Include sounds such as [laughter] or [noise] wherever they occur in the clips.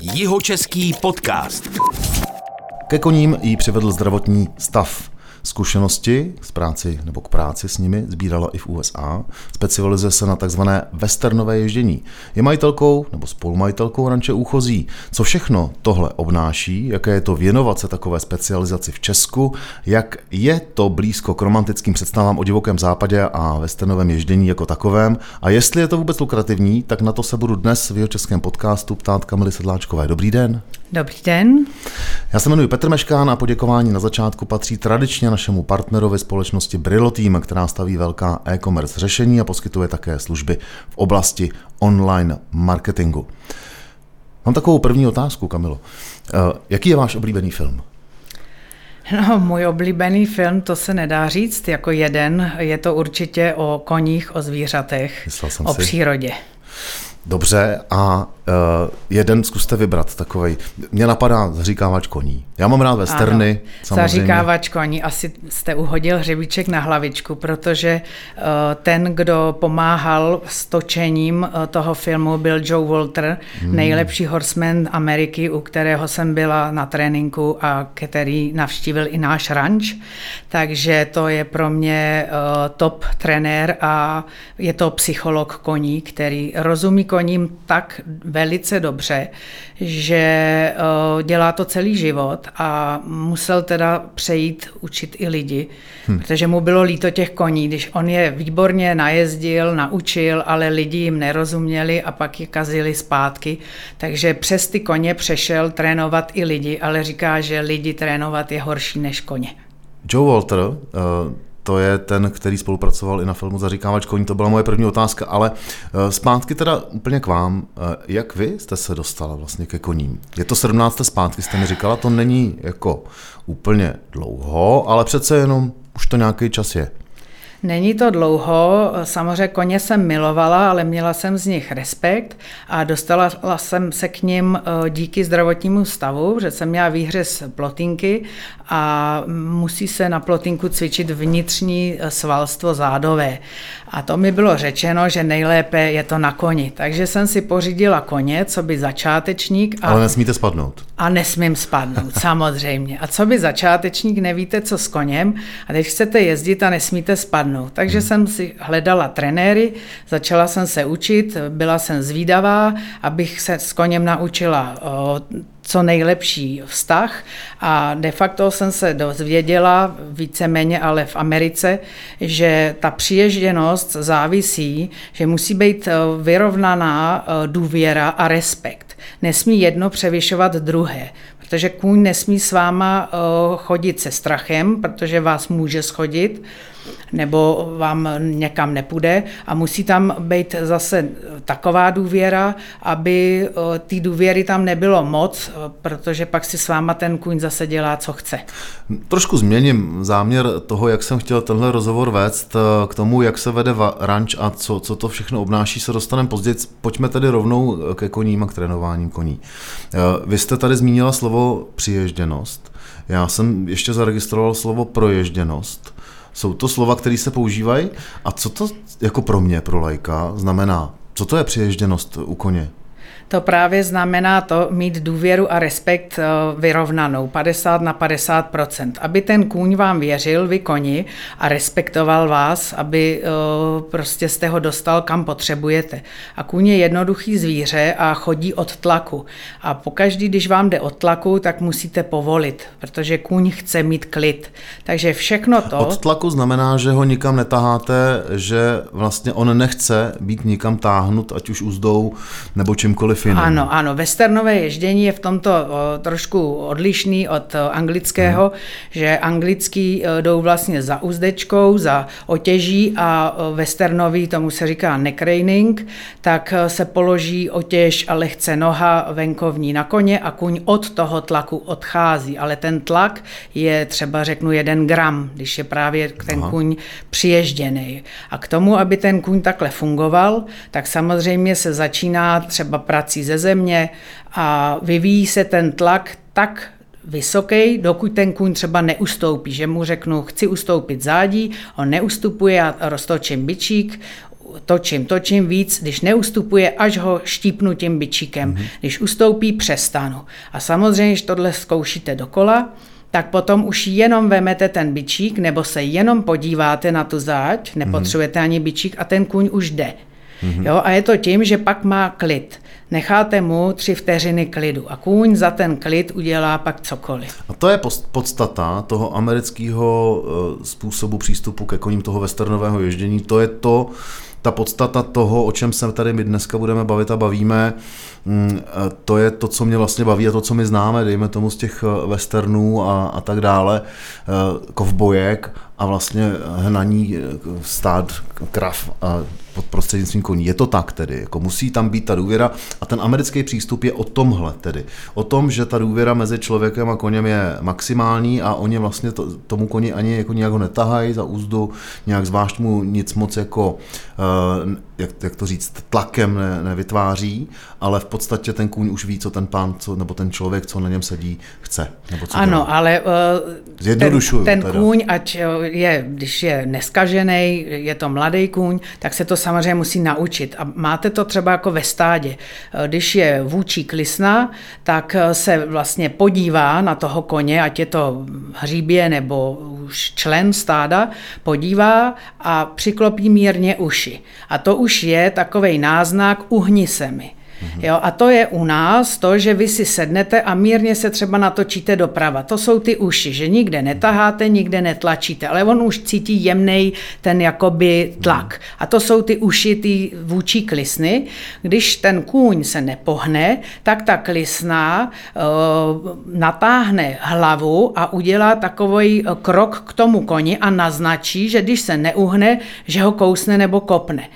Jihočeský podcast. Ke koním jí přivedl zdravotní stav. Zkušenosti z práci nebo k práci s nimi sbírala i v USA. Specializuje se na takzvané westernové ježdění. Je majitelkou nebo spolumajitelkou ranče Úchozí. Co všechno tohle obnáší, jaké je to věnovat se takové specializaci v Česku, jak je to blízko k romantickým představám o divokém západě a westernovém ježdění jako takovém a jestli je to vůbec lukrativní, tak na to se budu dnes v jeho českém podcastu ptát Kamily Sedláčkové. Dobrý den. Dobrý den. Já se jmenuji Petr Meškán a poděkování na začátku patří tradičně našemu partnerovi společnosti Brillo Team, která staví velká e-commerce řešení a poskytuje také služby v oblasti online marketingu. Mám takovou první otázku, Kamilo. Eh, jaký je váš oblíbený film? No, můj oblíbený film, to se nedá říct jako jeden. Je to určitě o koních, o zvířatech, o si. přírodě. Dobře, a uh, jeden zkuste vybrat takový. Mě napadá zaříkávač koní. Já mám rád westerny. Ano, zaříkávač koní. Asi jste uhodil hřebíček na hlavičku, protože uh, ten, kdo pomáhal s točením uh, toho filmu, byl Joe Walter, hmm. nejlepší horseman Ameriky, u kterého jsem byla na tréninku a který navštívil i náš ranč. Takže to je pro mě top trenér a je to psycholog koní, který rozumí koním tak velice dobře, že eh, dělá to celý život a musel teda přejít učit i lidi, hmm. protože mu bylo líto těch koní, když on je výborně najezdil, naučil, ale lidi jim nerozuměli a pak je kazili zpátky, takže přes ty koně přešel trénovat i lidi, ale říká, že lidi trénovat je horší než koně. Joe Walter, uh to je ten, který spolupracoval i na filmu Zaříkávač koní, to byla moje první otázka, ale eh, zpátky teda úplně k vám. Eh, jak vy jste se dostala vlastně ke koním? Je to 17. zpátky, jste mi říkala, to není jako úplně dlouho, ale přece jenom už to nějaký čas je. Není to dlouho, samozřejmě koně jsem milovala, ale měla jsem z nich respekt a dostala jsem se k ním eh, díky zdravotnímu stavu, že jsem měla výhřez plotinky a musí se na plotinku cvičit vnitřní eh, svalstvo zádové. A to mi bylo řečeno, že nejlépe je to na koni. Takže jsem si pořídila koně, co by začátečník. A... Ale nesmíte spadnout. A nesmím spadnout, [laughs] samozřejmě. A co by začátečník, nevíte, co s koněm, a teď chcete jezdit a nesmíte spadnout. Takže hmm. jsem si hledala trenéry, začala jsem se učit, byla jsem zvídavá, abych se s koněm naučila co nejlepší vztah. A de facto jsem se dozvěděla, víceméně ale v Americe, že ta přiježděnost závisí, že musí být vyrovnaná důvěra a respekt. Nesmí jedno převyšovat druhé, protože kůň nesmí s váma chodit se strachem, protože vás může schodit, nebo vám někam nepůjde a musí tam být zase taková důvěra, aby ty důvěry tam nebylo moc, protože pak si s váma ten kůň zase dělá, co chce. Trošku změním záměr toho, jak jsem chtěl tenhle rozhovor vést, k tomu, jak se vede ranč a co, co to všechno obnáší, se dostaneme později. Pojďme tedy rovnou ke koním a k trénováním koní. Vy jste tady zmínila slovo přiježděnost. Já jsem ještě zaregistroval slovo proježděnost. Jsou to slova, které se používají a co to jako pro mě, pro lajka, znamená? Co to je přiježděnost u koně? To právě znamená to mít důvěru a respekt eh, vyrovnanou, 50 na 50% aby ten kůň vám věřil, vy koni, a respektoval vás, aby eh, prostě jste ho dostal kam potřebujete. A kůň je jednoduchý zvíře a chodí od tlaku. A pokaždý, když vám jde od tlaku, tak musíte povolit, protože kůň chce mít klid. Takže všechno to... Od tlaku znamená, že ho nikam netaháte, že vlastně on nechce být nikam táhnut, ať už úzdou nebo čímkoliv Delfinem. Ano, ano. Westernové ježdění je v tomto o, trošku odlišný od o, anglického, hmm. že anglický o, jdou vlastně za uzdečkou, za otěží a o, westernový, tomu se říká neckraining, tak o, se položí otěž a lehce noha venkovní na koně a kuň od toho tlaku odchází, ale ten tlak je třeba řeknu jeden gram, když je právě ten Aha. kuň přiježděný. A k tomu, aby ten kuň takhle fungoval, tak samozřejmě se začíná třeba pracovat prací ze země a vyvíjí se ten tlak tak vysoký, dokud ten kůň třeba neustoupí, že mu řeknu, chci ustoupit zádí, on neustupuje, a roztočím bičík, točím, točím víc, když neustupuje, až ho štípnu tím bičíkem. Mm-hmm. Když ustoupí, přestanu. A samozřejmě, když tohle zkoušíte dokola, tak potom už jenom vemete ten bičík nebo se jenom podíváte na tu záď, nepotřebujete mm-hmm. ani bičík a ten kůň už jde. Mm-hmm. Jo, a je to tím, že pak má klid. Necháte mu tři vteřiny klidu a kůň za ten klid udělá pak cokoliv. A to je podstata toho amerického eh, způsobu přístupu ke koním toho westernového ježdění. To je to, ta podstata toho, o čem se tady my dneska budeme bavit a bavíme, mm, eh, to je to, co mě vlastně baví a to, co my známe, dejme tomu z těch eh, westernů a, a tak dále, kovbojek a vlastně hnaní stát krav a prostřednictvím koní. Je to tak tedy, jako musí tam být ta důvěra a ten americký přístup je o tomhle tedy. O tom, že ta důvěra mezi člověkem a koněm je maximální a oni vlastně to, tomu koni ani jako nějak ho netahají za úzdu, nějak zvlášť mu nic moc jako, uh, jak, jak to říct, tlakem ne, nevytváří, ale v podstatě ten kůň už ví, co ten pán, co, nebo ten člověk, co na něm sedí, chce. Nebo co ano, dělá. ale uh, ten, ten kůň, ať je, když je neskažený, je to mladý kůň, tak se to samozřejmě musí naučit. A máte to třeba jako ve stádě. Když je vůči klisna, tak se vlastně podívá na toho koně, ať je to hříbě nebo už člen stáda, podívá a přiklopí mírně uši. A to už je takový náznak uhni se mi. Mm-hmm. Jo, a to je u nás to, že vy si sednete a mírně se třeba natočíte doprava. To jsou ty uši, že nikde netaháte, nikde netlačíte, ale on už cítí jemný ten jakoby tlak. A to jsou ty uši, ty vůči klisny. Když ten kůň se nepohne, tak ta klisna uh, natáhne hlavu a udělá takový eh, krok k tomu koni a naznačí, že když se neuhne, že ho kousne nebo kopne.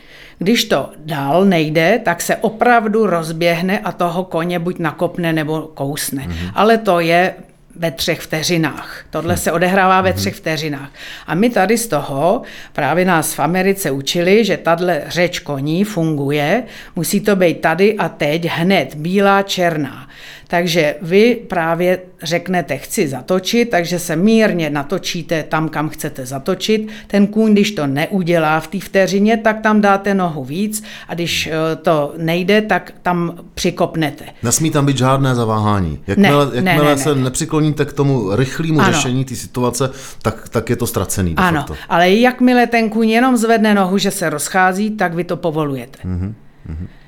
Když to dál nejde, tak se opravdu rozběhne a toho koně buď nakopne nebo kousne. Mm-hmm. Ale to je ve třech vteřinách. Tohle se odehrává ve mhm. třech vteřinách. A my tady z toho právě nás v Americe učili, že tahle řeč koní funguje, musí to být tady a teď hned, bílá, černá. Takže vy právě řeknete, chci zatočit, takže se mírně natočíte tam, kam chcete zatočit. Ten kůň, když to neudělá v té vteřině, tak tam dáte nohu víc a když eh, to nejde, tak tam přikopnete. Nesmí tam být žádné zaváhání. Jakmile, ne, jakmile ne, ne, se ne. nepřikloníte k tomu rychlému řešení té situace, tak, tak je to ztracený. Ano, facto. ale jakmile ten kůň jenom zvedne nohu, že se rozchází, tak vy to povolujete. Mm-hmm.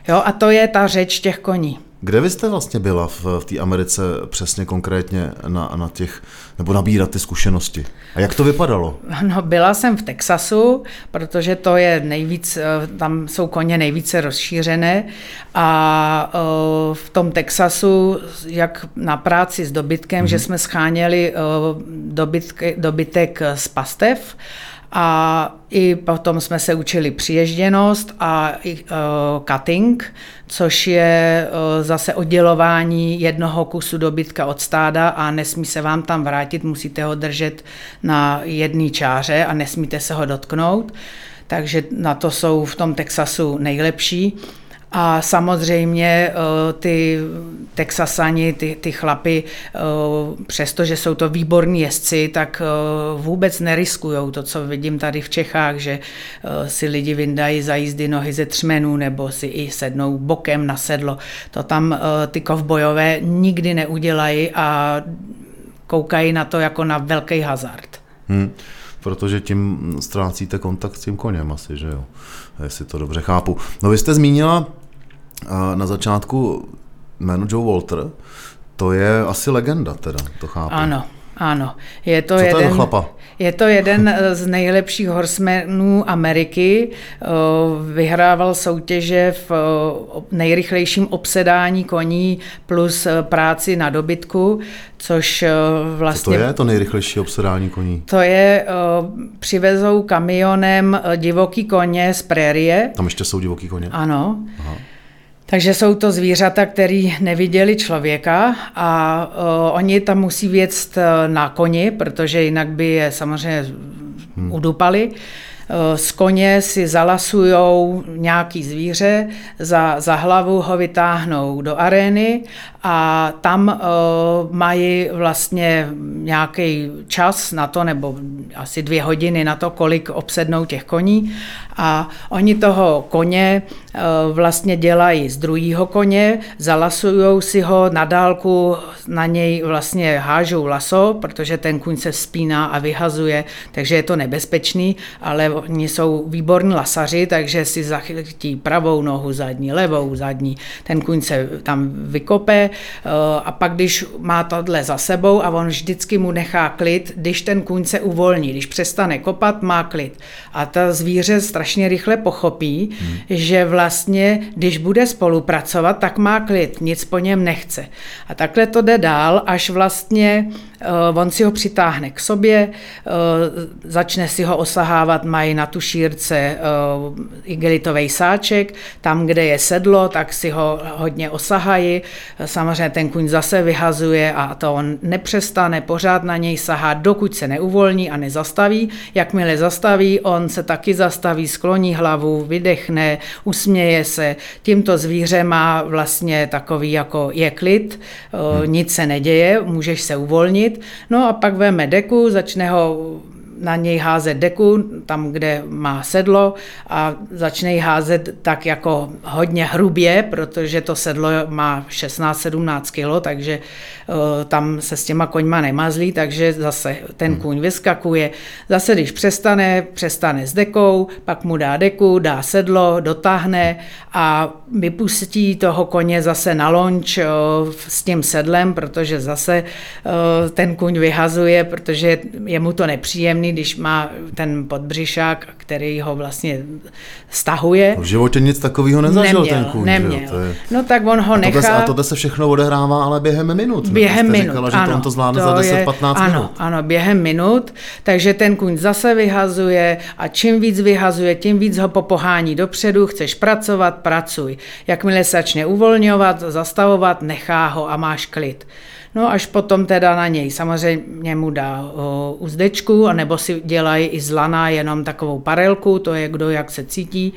Jo, a to je ta řeč těch koní. Kde vy jste vlastně byla v, v té Americe přesně konkrétně na, na těch, nebo nabírat ty zkušenosti? A jak to vypadalo? No, byla jsem v Texasu, protože to je nejvíc, eh, tam jsou koně nejvíce rozšířené a eh, v tom Texasu, jak na práci s dobytkem, mm-hmm. že jsme scháněli eh, dobytky, dobytek z pastev a i potom jsme se učili přiježděnost a uh, cutting, což je uh, zase oddělování jednoho kusu dobytka od stáda a nesmí se vám tam vrátit, musíte ho držet na jedné čáře a nesmíte se ho dotknout. Takže na to jsou v tom Texasu nejlepší. A samozřejmě eh, ty Texasani, ty, ty chlapy, eh, přestože jsou to výborní jezdci, tak eh, vůbec neriskují to, co vidím tady v Čechách, že si lidi vyndají za jízdy nohy ze třmenů nebo si i sednou bokem na sedlo. To tam ty kovbojové nikdy neudělají a koukají na to jako na velký hazard. Hmm protože tím ztrácíte kontakt s tím koněm asi, že jo, jestli to dobře chápu. No vy jste zmínila na začátku jméno Joe Walter, to je asi legenda teda, to chápu. Ano, ano. Je to, Co jeden, to je, chlapa? je to jeden z nejlepších horsemenů Ameriky. Vyhrával soutěže v nejrychlejším obsedání koní plus práci na dobytku, což vlastně... Co to je to nejrychlejší obsedání koní? To je, přivezou kamionem divoký koně z prérie. Tam ještě jsou divoký koně? Ano. Aha. Takže jsou to zvířata, které neviděli člověka a uh, oni tam musí věct na koni, protože jinak by je samozřejmě hmm. udupali. Z koně si zalasujou nějaký zvíře, za, za hlavu ho vytáhnou do arény a tam uh, mají vlastně nějaký čas na to, nebo asi dvě hodiny na to, kolik obsednou těch koní. A oni toho koně uh, vlastně dělají z druhého koně, zalasují si ho na dálku, na něj vlastně hážou laso, protože ten kuň se spíná a vyhazuje, takže je to nebezpečný, ale oni jsou výborní lasaři, takže si zachytí pravou nohu zadní, levou zadní, ten kuň se tam vykope eh, a pak, když má tohle za sebou a on vždycky mu nechá klid, když ten kuň se uvolní, když přestane kopat, má klid. A ta zvíře strašně rychle pochopí, hmm. že vlastně, když bude spolupracovat, tak má klid, nic po něm nechce. A takhle to jde dál, až vlastně uh, on si ho přitáhne k sobě, uh, začne si ho osahávat, mají na tu šírce uh, igelitový sáček, tam, kde je sedlo, tak si ho hodně osahají. Samozřejmě ten kuň zase vyhazuje a to on nepřestane pořád na něj sahat, dokud se neuvolní a nezastaví. Jakmile zastaví, on se taky zastaví, skloní hlavu, vydechne, usměje se. Tímto zvíře má vlastně takový jako je klid, hmm. nic se neděje, můžeš se uvolnit. No a pak veme deku, začne ho na něj házet deku, tam, kde má sedlo a začne ji házet tak jako hodně hrubě, protože to sedlo má 16-17 kg, takže tam se s těma koňma nemazlí, takže zase ten hmm. kůň vyskakuje. Zase, když přestane, přestane s dekou, pak mu dá deku, dá sedlo, dotáhne a vypustí toho koně zase na lonč uh, s tím sedlem, protože zase uh, ten kůň vyhazuje, protože je mu to nepříjemný, když má ten podbřišák, který ho vlastně stahuje. V životě nic takového nezažil neměl, ten kůň. Neměl. To je... No tak on ho a nechá... A tohle se všechno odehrává ale během minut. Během minut, říkala, že ano. to zvládne to za 10-15 ano, minut. Ano, během minut. Takže ten kůň zase vyhazuje a čím víc vyhazuje, tím víc ho popohání dopředu. Chceš pracovat, pracuj. Jakmile se začne uvolňovat, zastavovat, nechá ho a máš klid. No až potom teda na něj samozřejmě mu dá o, uzdečku, anebo si dělají i z lana jenom takovou parelku, to je kdo jak se cítí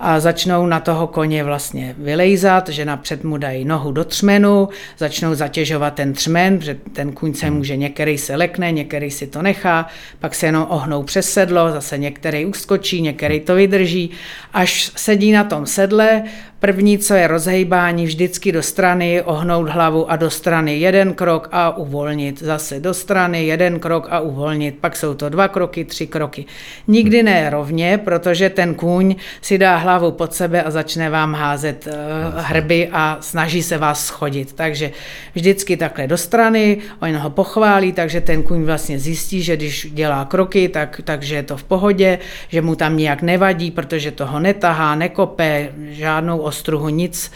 a začnou na toho koně vlastně vylejzat, že napřed mu dají nohu do třmenu, začnou zatěžovat ten třmen, že ten kuň se může, některý se lekne, některý si to nechá, pak se jenom ohnou přes sedlo, zase některý uskočí, některý to vydrží, až sedí na tom sedle, První, co je rozhejbání, vždycky do strany, ohnout hlavu a do strany jeden krok a uvolnit. Zase do strany jeden krok a uvolnit. Pak jsou to dva kroky, tři kroky. Nikdy ne rovně, protože ten kůň si dá hlavu pod sebe a začne vám házet uh, hrby a snaží se vás schodit. Takže vždycky takhle do strany, on ho pochválí, takže ten kůň vlastně zjistí, že když dělá kroky, tak, takže je to v pohodě, že mu tam nijak nevadí, protože toho netahá, nekope, žádnou ostruhu nic.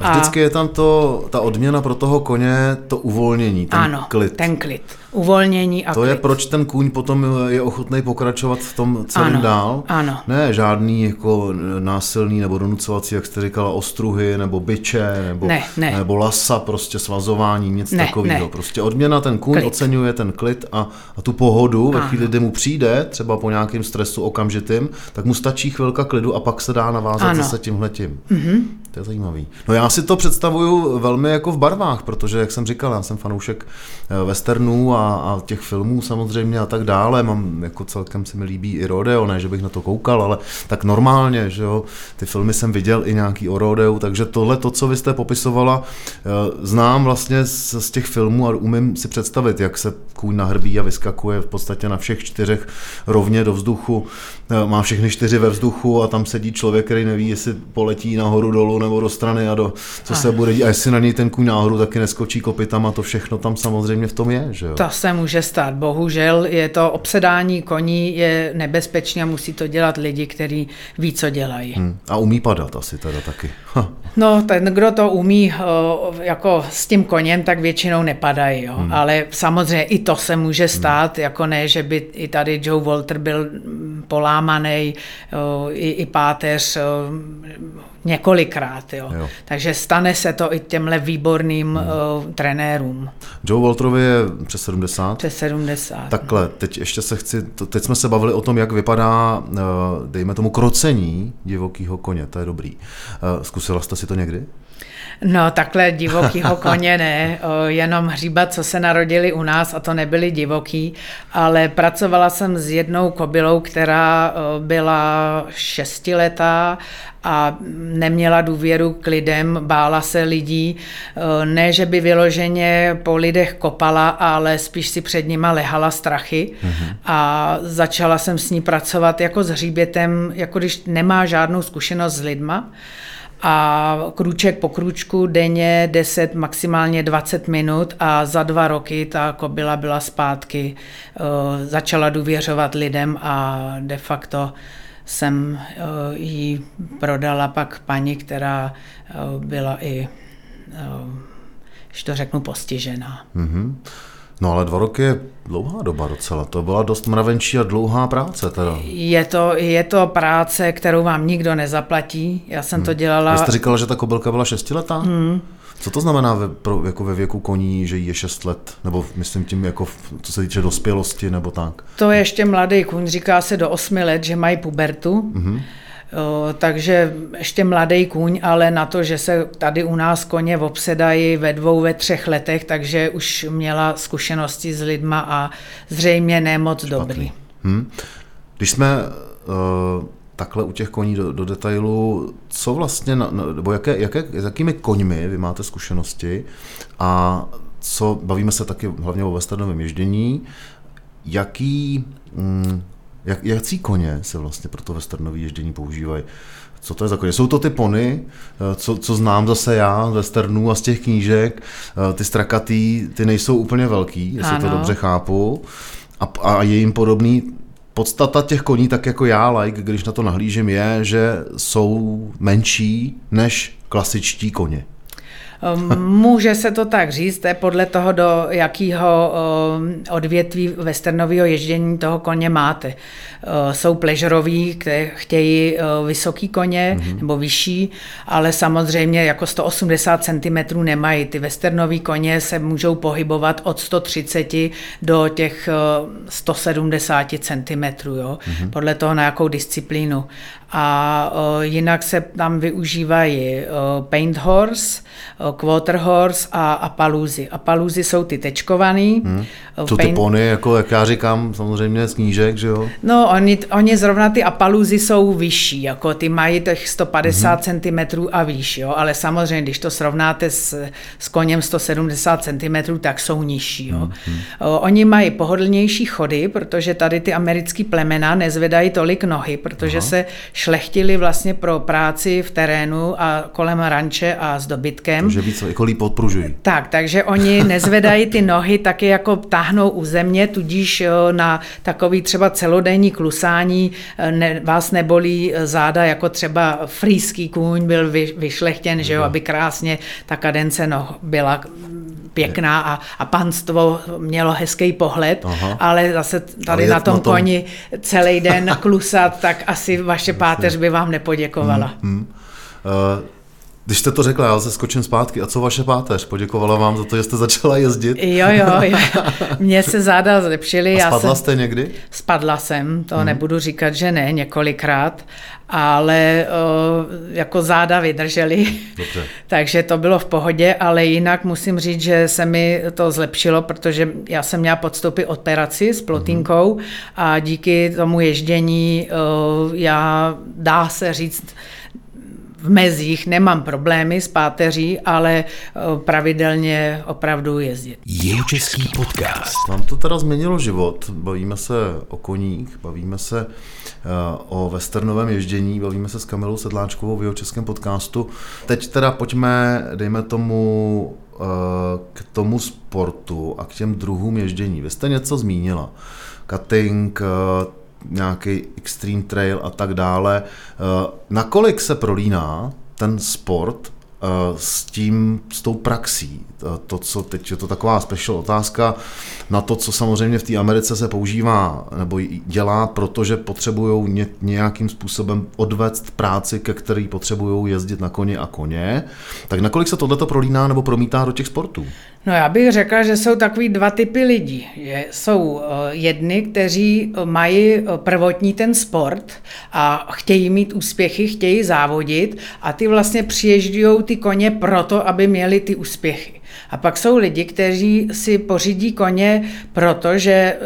A vždycky je tam to, ta odměna pro toho koně, to uvolnění, ten ano, klid. ten klid. Uvolnění a To klid. je proč ten kůň potom je ochotný pokračovat v tom celém ano, dál. Ano. Ne žádný jako násilný nebo donucovací, jak jste říkala, ostruhy, nebo byče, nebo, ne, ne. nebo lasa, prostě svazování, nic ne, takového. Ne. Prostě odměna, ten kůň klid. oceňuje ten klid a, a tu pohodu. Ano. Ve chvíli, kdy mu přijde, třeba po nějakém stresu okamžitým, tak mu stačí chvilka klidu a pak se dá navázat ano. zase tímhletím. Mm-hmm. To je zajímavý. No já si to představuju velmi jako v barvách, protože, jak jsem říkal, já jsem fanoušek eh, westernů a, a těch filmů samozřejmě a tak dále. Mám jako celkem se mi líbí i rodeo, ne, že bych na to koukal, ale tak normálně, že jo. Ty filmy jsem viděl i nějaký o rodeu, takže tohle, to, co vy jste popisovala, eh, znám vlastně z, z těch filmů a umím si představit, jak se kůň nahrbí a vyskakuje v podstatě na všech čtyřech rovně do vzduchu. Eh, má všechny čtyři ve vzduchu a tam sedí člověk, který neví, jestli poletí nahoru dolů nebo do strany a do, co se bude dít. A jestli na něj ten kůň náhodou taky neskočí kopytama, to všechno tam samozřejmě v tom je, že jo? To se může stát. Bohužel je to obsedání koní je nebezpečné a musí to dělat lidi, kteří ví, co dělají. Hmm. A umí padat asi teda taky. Ha. No, ten, kdo to umí jako s tím koněm, tak většinou nepadají. Jo. Hmm. Ale samozřejmě i to se může stát, hmm. jako ne, že by i tady Joe Walter byl polámaný, i, i páteř několikrát. Jo. Jo. Takže stane se to i těmhle výborným hmm. uh, trenérům. Joe Walterovi je přes 70. Přes 70. Takhle, teď ještě se chci, teď jsme se bavili o tom, jak vypadá, uh, dejme tomu, krocení divokého koně, to je dobrý. Uh, zkusila jste si to někdy? No takhle divokýho [laughs] koně ne, jenom hříbat, co se narodili u nás a to nebyli divoký, ale pracovala jsem s jednou kobylou, která byla šestiletá a neměla důvěru k lidem, bála se lidí. Ne, že by vyloženě po lidech kopala, ale spíš si před nima lehala strachy mm-hmm. a začala jsem s ní pracovat jako s hříbětem, jako když nemá žádnou zkušenost s lidma a krůček po krůčku denně 10, maximálně 20 minut a za dva roky ta kobila byla zpátky, eh, začala důvěřovat lidem a de facto jsem eh, ji prodala pak paní, která eh, byla i, když to řeknu, postižená. Mm-hmm. No ale dva roky je dlouhá doba docela. To byla dost mravenčí a dlouhá práce teda. Je to, je to práce, kterou vám nikdo nezaplatí. Já jsem hmm. to dělala... Vy jste říkala, že ta kobylka byla šestiletá? Hmm. Co to znamená ve, pro, jako ve věku koní, že jí je 6 let? Nebo myslím tím, jako co se týče dospělosti nebo tak? To je ještě mladý kuň, říká se do 8 let, že mají pubertu. Hmm takže ještě mladý kůň, ale na to, že se tady u nás koně obsedají ve dvou, ve třech letech, takže už měla zkušenosti s lidma a zřejmě nemoc Špatný. dobrý. Hmm. Když jsme uh, takhle u těch koní do, do detailu, co vlastně, nebo jaké, jaké, s jakými koňmi vy máte zkušenosti a co, bavíme se taky hlavně o westernovém ježdění, jaký, mm, jak, jaký koně se vlastně pro to westernové ježdění používají? Co to je za koně? Jsou to ty pony, eh, co, co znám zase já z westernů a z těch knížek. Eh, ty strakatý, ty nejsou úplně velký, jestli ano. to dobře chápu. A, a je jim podobný. Podstata těch koní, tak jako já, like, když na to nahlížím, je, že jsou menší než klasičtí koně. Ehm, může se to tak říct, to je podle toho, do jakého ehm, odvětví westernového ježdění toho koně máte. Ehm, jsou pležeroví, které chtějí vysoký koně mm-hmm. nebo vyšší, ale samozřejmě jako 180 cm nemají. Ty westernové koně se můžou pohybovat od 130 do těch 170 cm, jo? Mm-hmm. podle toho na jakou disciplínu. A jinak se tam využívají paint horse, quarter horse a apaluzy. Apaluzy jsou ty tečkovaný. Hmm. To ty pony, jako jak já říkám, samozřejmě z knížek, že jo? No, oni, oni zrovna ty apaluzy jsou vyšší, jako ty mají těch 150 hmm. cm a výš, jo? ale samozřejmě, když to srovnáte s, s koněm 170 cm, tak jsou nižší. Jo? Hmm. hmm. Oni mají pohodlnější chody, protože tady ty americký plemena nezvedají tolik nohy, protože Aha. se šlechtili vlastně pro práci v terénu a kolem ranče a s dobytkem. Takže víc jako líp odpružují. Tak, takže oni nezvedají ty nohy taky jako táhnou u země, tudíž na takový třeba celodenní klusání e, ne, vás nebolí záda, jako třeba frýský kůň byl vy, vyšlechtěn, že jo, aby krásně ta kadence no, byla pěkná a, a panstvo mělo hezký pohled, Aha. ale zase tady ale na tom, na tom koni celý den [laughs] klusat, tak asi vaše páteř by vám nepoděkovala. Hmm, hmm. Uh, když jste to řekla, já se skočím zpátky. A co vaše páteř? Poděkovala vám za to, že jste začala jezdit? Jo, jo, jo. [laughs] Mně se záda zlepšily. A spadla já jsem, jste někdy? Spadla jsem, to hmm. nebudu říkat, že ne, několikrát, ale o, jako záda vydržely. Dobře. [laughs] Takže to bylo v pohodě, ale jinak musím říct, že se mi to zlepšilo, protože já jsem měla podstoupit operaci s plotinkou hmm. a díky tomu ježdění o, já, dá se říct, v mezích nemám problémy s páteří, ale eh, pravidelně opravdu jezdit. Jihočeský podcast. Vám to teda změnilo život. Bavíme se o koních, bavíme se eh, o westernovém ježdění, bavíme se s Kamilou Sedláčkovou v Jihočeském podcastu. Teď teda pojďme, dejme tomu, eh, k tomu sportu a k těm druhům ježdění. Vy jste něco zmínila. Cutting, nějaký extreme trail a tak dále. Eh, nakolik se prolíná ten sport eh, s tím, s tou praxí? To, co teď je to taková special otázka, na to, co samozřejmě v té Americe se používá nebo dělá, protože potřebují nějakým způsobem odvést práci, ke který potřebují jezdit na koně a koně, tak nakolik se tohleto prolíná nebo promítá do těch sportů? No já bych řekla, že jsou takový dva typy lidí. Že jsou eh, jedny, kteří mají eh, prvotní ten sport a chtějí mít úspěchy, chtějí závodit a ty vlastně přiježdějí ty koně proto, aby měli ty úspěchy. A pak jsou lidi, kteří si pořídí koně, protože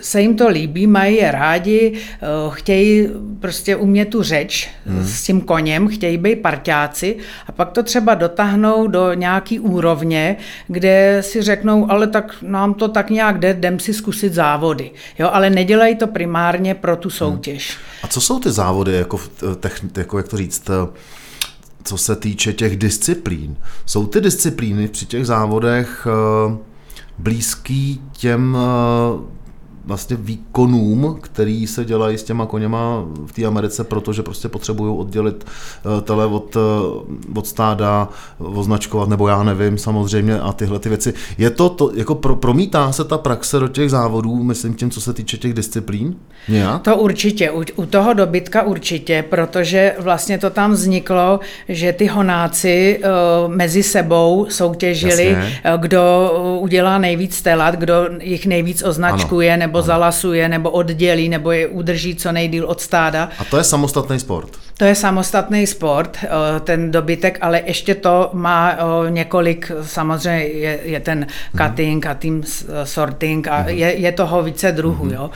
se jim to líbí, mají je rádi, eh, chtějí prostě umět tu řeč hmm. s tím koněm, chtějí být parťáci a pak to třeba dotáhnou do nějaký úrovně, kde si řeknou, ale tak nám to tak nějak jde, jdem si zkusit závody. Jo, ale nedělají to primárně pro tu soutěž. Hmm. A co jsou ty závody, jako, jako jak to říct, co se týče těch disciplín. Jsou ty disciplíny při těch závodech eh, blízký těm eh, vlastně výkonům, který se dělají s těma koněma v té Americe, protože prostě potřebují oddělit eh, tele od, od stáda, označkovat, nebo já nevím, samozřejmě, a tyhle ty věci. Je to, to jako pro, promítá se ta praxe do těch závodů, myslím tím, co se týče těch disciplín? Nějak? To určitě, u, u toho dobytka určitě, protože vlastně to tam vzniklo, že ty honáci uh, mezi sebou soutěžili, Jasně. kdo udělá nejvíc telat, kdo jich nejvíc označkuje, ano. nebo nebo zalasuje, nebo oddělí, nebo je udrží co nejdíl od stáda. A to je samostatný sport? To je samostatný sport, eh, ten dobytek, ale ještě to má eh, několik, samozřejmě je, je ten cutting a team sorting a je, je toho více druhů. Mm-hmm. Jo.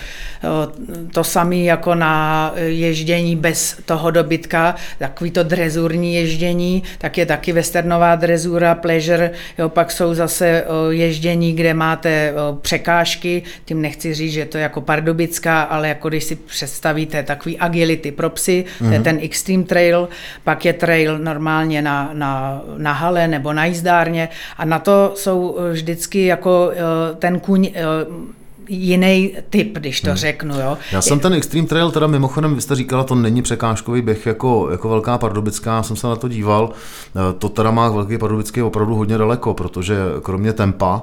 Eh, to samé jako na ježdění bez toho dobytka, takový to drezurní ježdění, tak je taky westernová drezura, pleasure, jo, pak jsou zase ježdění, kde máte překážky, tím nechci říct, že to je jako pardubická, ale jako když si představíte takový agility pro psy, to je mhm. ten extreme trail, pak je trail normálně na, na, na hale nebo na jízdárně a na to jsou vždycky jako eh, ten kuň eh, jiný typ, když to hmm. řeknu. Jo. Já jsem ten Extreme Trail, teda mimochodem, vy jste říkala, to není překážkový běh jako, jako velká pardubická, já jsem se na to díval, eh, to teda má velký pardubický opravdu hodně daleko, protože kromě tempa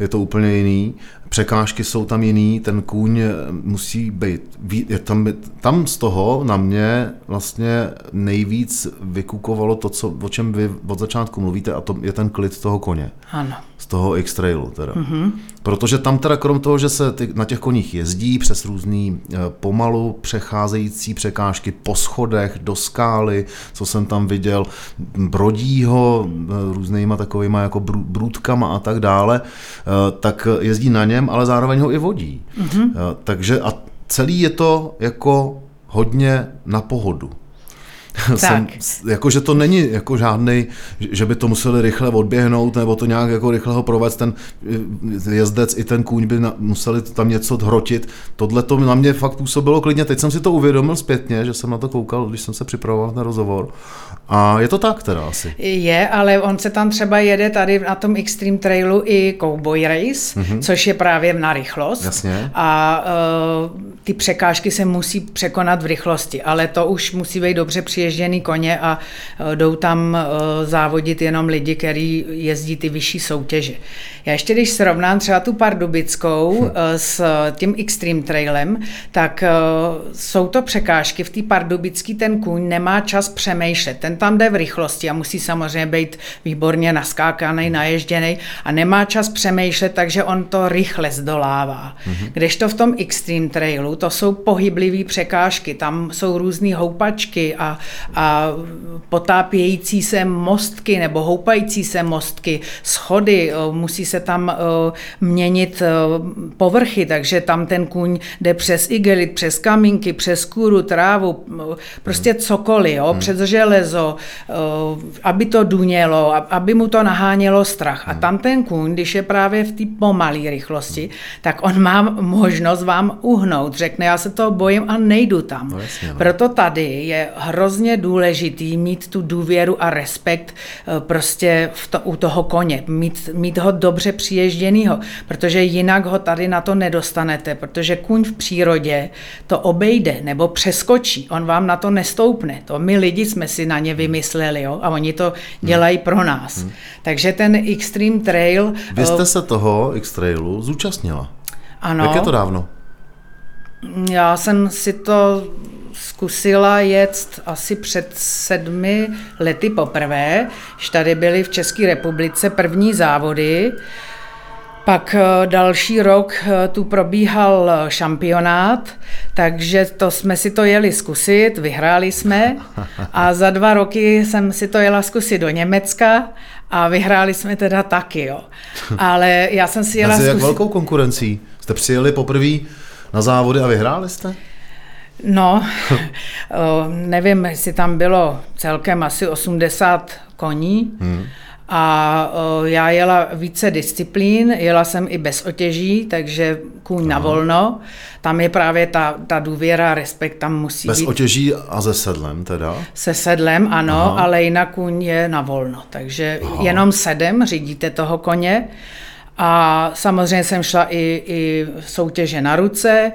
je to úplně jiný překážky jsou tam jiný, ten kůň musí být, je tam, tam z toho na mě vlastně nejvíc vykukovalo to, co, o čem vy od začátku mluvíte, a to je ten klid toho koně. Ano. Z toho X-trailu teda. Mm-hmm. Protože tam teda krom toho, že se ty, na těch koních jezdí přes různý e, pomalu přecházející překážky po schodech, do skály, co jsem tam viděl, brodí ho e, různýma takovýma jako brůdkama a tak dále, tak jezdí na něm, ale zároveň ho i vodí. Mm-hmm. Takže a celý je to jako hodně na pohodu. [laughs] Jsem, jako, že to není jako žádný, že by to museli rychle odběhnout nebo to nějak jako rychle ho provést, ten eh, jezdec i ten kůň by na, museli tam něco hrotit. Tohle to na mě fakt působilo klidně. Teď jsem si to uvědomil zpětně, že jsem na to koukal, když jsem se připravoval na rozhovor. A je to tak teda asi. Je, ale on se tam třeba jede tady na tom Extreme Trailu i Cowboy Race, mm-hmm. což je právě na rychlost. Jasně. A uh, ty překážky se musí překonat v rychlosti, ale to už musí být dobře přiježděný koně a uh, jdou tam uh, závodit jenom lidi, kteří jezdí ty vyšší soutěže. Já ještě když srovnám třeba tu Pardubickou hm. s tím Extreme Trailem, tak jsou to překážky. V té Pardubický ten kůň nemá čas přemýšlet. Ten tam jde v rychlosti a musí samozřejmě být výborně naskákaný, naježděný a nemá čas přemýšlet, takže on to rychle zdolává. Mm-hmm. Kdežto v tom Extreme Trailu to jsou pohyblivé překážky, tam jsou různé houpačky a, a potápějící se mostky nebo houpající se mostky, schody, musí se tam měnit povrchy, takže tam ten kůň jde přes igelit, přes kamínky, přes kůru, trávu, prostě cokoliv, jo, hmm. přes železo, aby to dunělo, aby mu to nahánělo strach. A hmm. tam ten kůň, když je právě v té pomalé rychlosti, tak on má možnost vám uhnout. Řekne, já se toho bojím a nejdu tam. No, jasně, no. Proto tady je hrozně hrozně důležitý mít tu důvěru a respekt eh, prostě v to, u toho koně, mít, mít ho dobře přiježděnýho, protože jinak ho tady na to nedostanete, protože kůň v přírodě to obejde nebo přeskočí, on vám na to nestoupne. To my lidi jsme si na ně vymysleli jo? a oni to dělají pro nás. Hmm. Takže ten Extreme Trail... Vy jste se toho X-Trailu zúčastnila. Ano. Jak je to dávno? Já jsem si to zkusila jet asi před sedmi lety poprvé, když tady byly v České republice první závody. Pak eh, další rok eh, tu probíhal šampionát, takže to jsme si to jeli zkusit, vyhráli jsme a za dva roky jsem si to jela zkusit do Německa a vyhráli jsme teda taky, jo. Ale já jsem si [laughs] jela Mezi jak zkusit... velkou konkurencí? Jste přijeli poprvé na závody a vyhráli jste? No, [laughs] nevím, jestli tam bylo celkem asi 80 koní. Hmm. A já jela více disciplín, jela jsem i bez otěží, takže kůň na volno. Tam je právě ta, ta důvěra, respekt tam musí Bez být. otěží a ze sedlem teda? Se sedlem, ano, Aha. ale jinak kůň je na volno. Takže jenom sedem řídíte toho koně. A samozřejmě jsem šla i, i soutěže na ruce,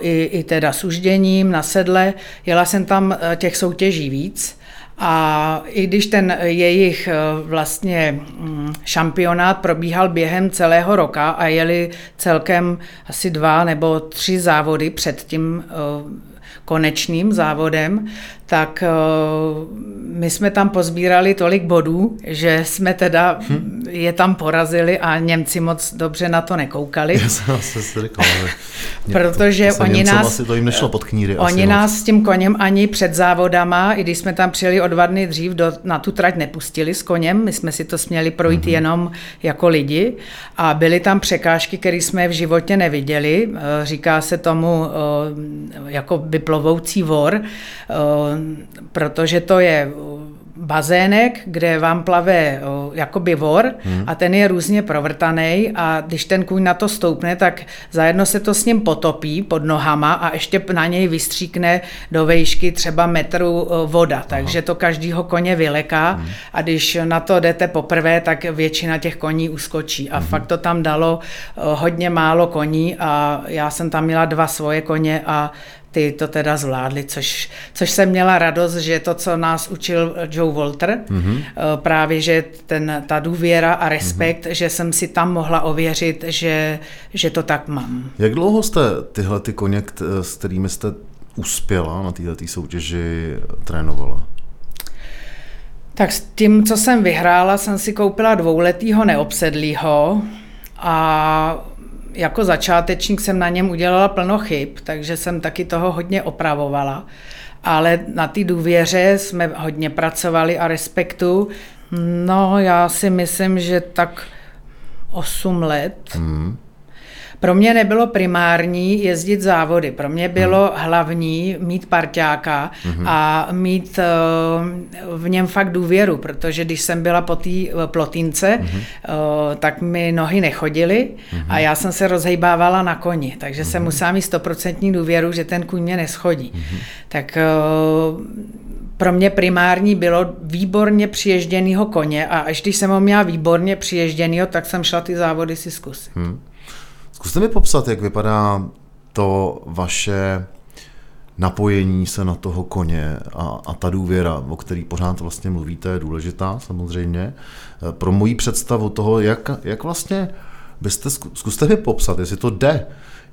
i, i teda s užděním na sedle. Jela jsem tam eh, těch soutěží víc. A i když ten jejich eh, vlastně mm, šampionát probíhal během celého roka a jeli celkem asi dva nebo tři závody před tím eh, konečným závodem, tak eh, my jsme tam pozbírali tolik bodů, že jsme teda hm. je tam porazili a Němci moc dobře na to nekoukali. Já jsem asi si říkal, Protože to, oni Němcem nás- Asi to jim nešlo pod kníry. asi Oni moc. nás s tím koněm ani před závodama, i když jsme tam přijeli o dva dny dřív, do, na tu trať nepustili s koněm, my jsme si to směli projít mm-hmm. jenom jako lidi a byly tam překážky, které jsme v životě neviděli. Eh, Říká se tomu eh, jako vyplovoucí vor, eh, protože to je bazének, kde vám plave o, jakoby vor hmm. a ten je různě provrtaný a když ten kůň na to stoupne, tak zajedno se to s ním potopí pod nohama a ještě na něj vystříkne do vejšky třeba metru o, voda, takže to každýho koně vyleká hmm. a když na to jdete poprvé, tak většina těch koní uskočí a hmm. fakt to tam dalo hodně málo koní a já jsem tam měla dva svoje koně a ty to teda zvládli, což, což jsem měla radost, že to, co nás učil Joe Walter, mm-hmm. právě, že ten, ta důvěra a respekt, mm-hmm. že jsem si tam mohla ověřit, že, že to tak mám. Jak dlouho jste tyhle ty koně, s kterými jste uspěla na této soutěži, trénovala? Tak s tím, co jsem vyhrála, jsem si koupila dvouletýho neobsedlýho a jako začátečník jsem na něm udělala plno chyb, takže jsem taky toho hodně opravovala. Ale na té důvěře jsme hodně pracovali a respektu. No, já si myslím, že tak 8 let. Hmm. Pro mě nebylo primární jezdit závody, pro mě bylo hmm. hlavní mít parťáka hmm. a mít uh, v něm fakt důvěru, protože když jsem byla po té uh, plotínce, hmm. uh, tak mi nohy nechodily hmm. a já jsem se rozhejbávala na koni, takže hmm. jsem musela mít stoprocentní důvěru, že ten kůň mě neschodí. Hmm. Tak uh, pro mě primární bylo výborně přiježděnýho koně a až když jsem ho měla výborně přiježděnýho, tak jsem šla ty závody si zkusit. Hmm. Zkuste mi popsat, jak vypadá to vaše napojení se na toho koně a, a ta důvěra, o který pořád vlastně mluvíte, je důležitá samozřejmě. Pro moji představu toho, jak, jak vlastně byste, zkuste mi popsat, jestli to jde,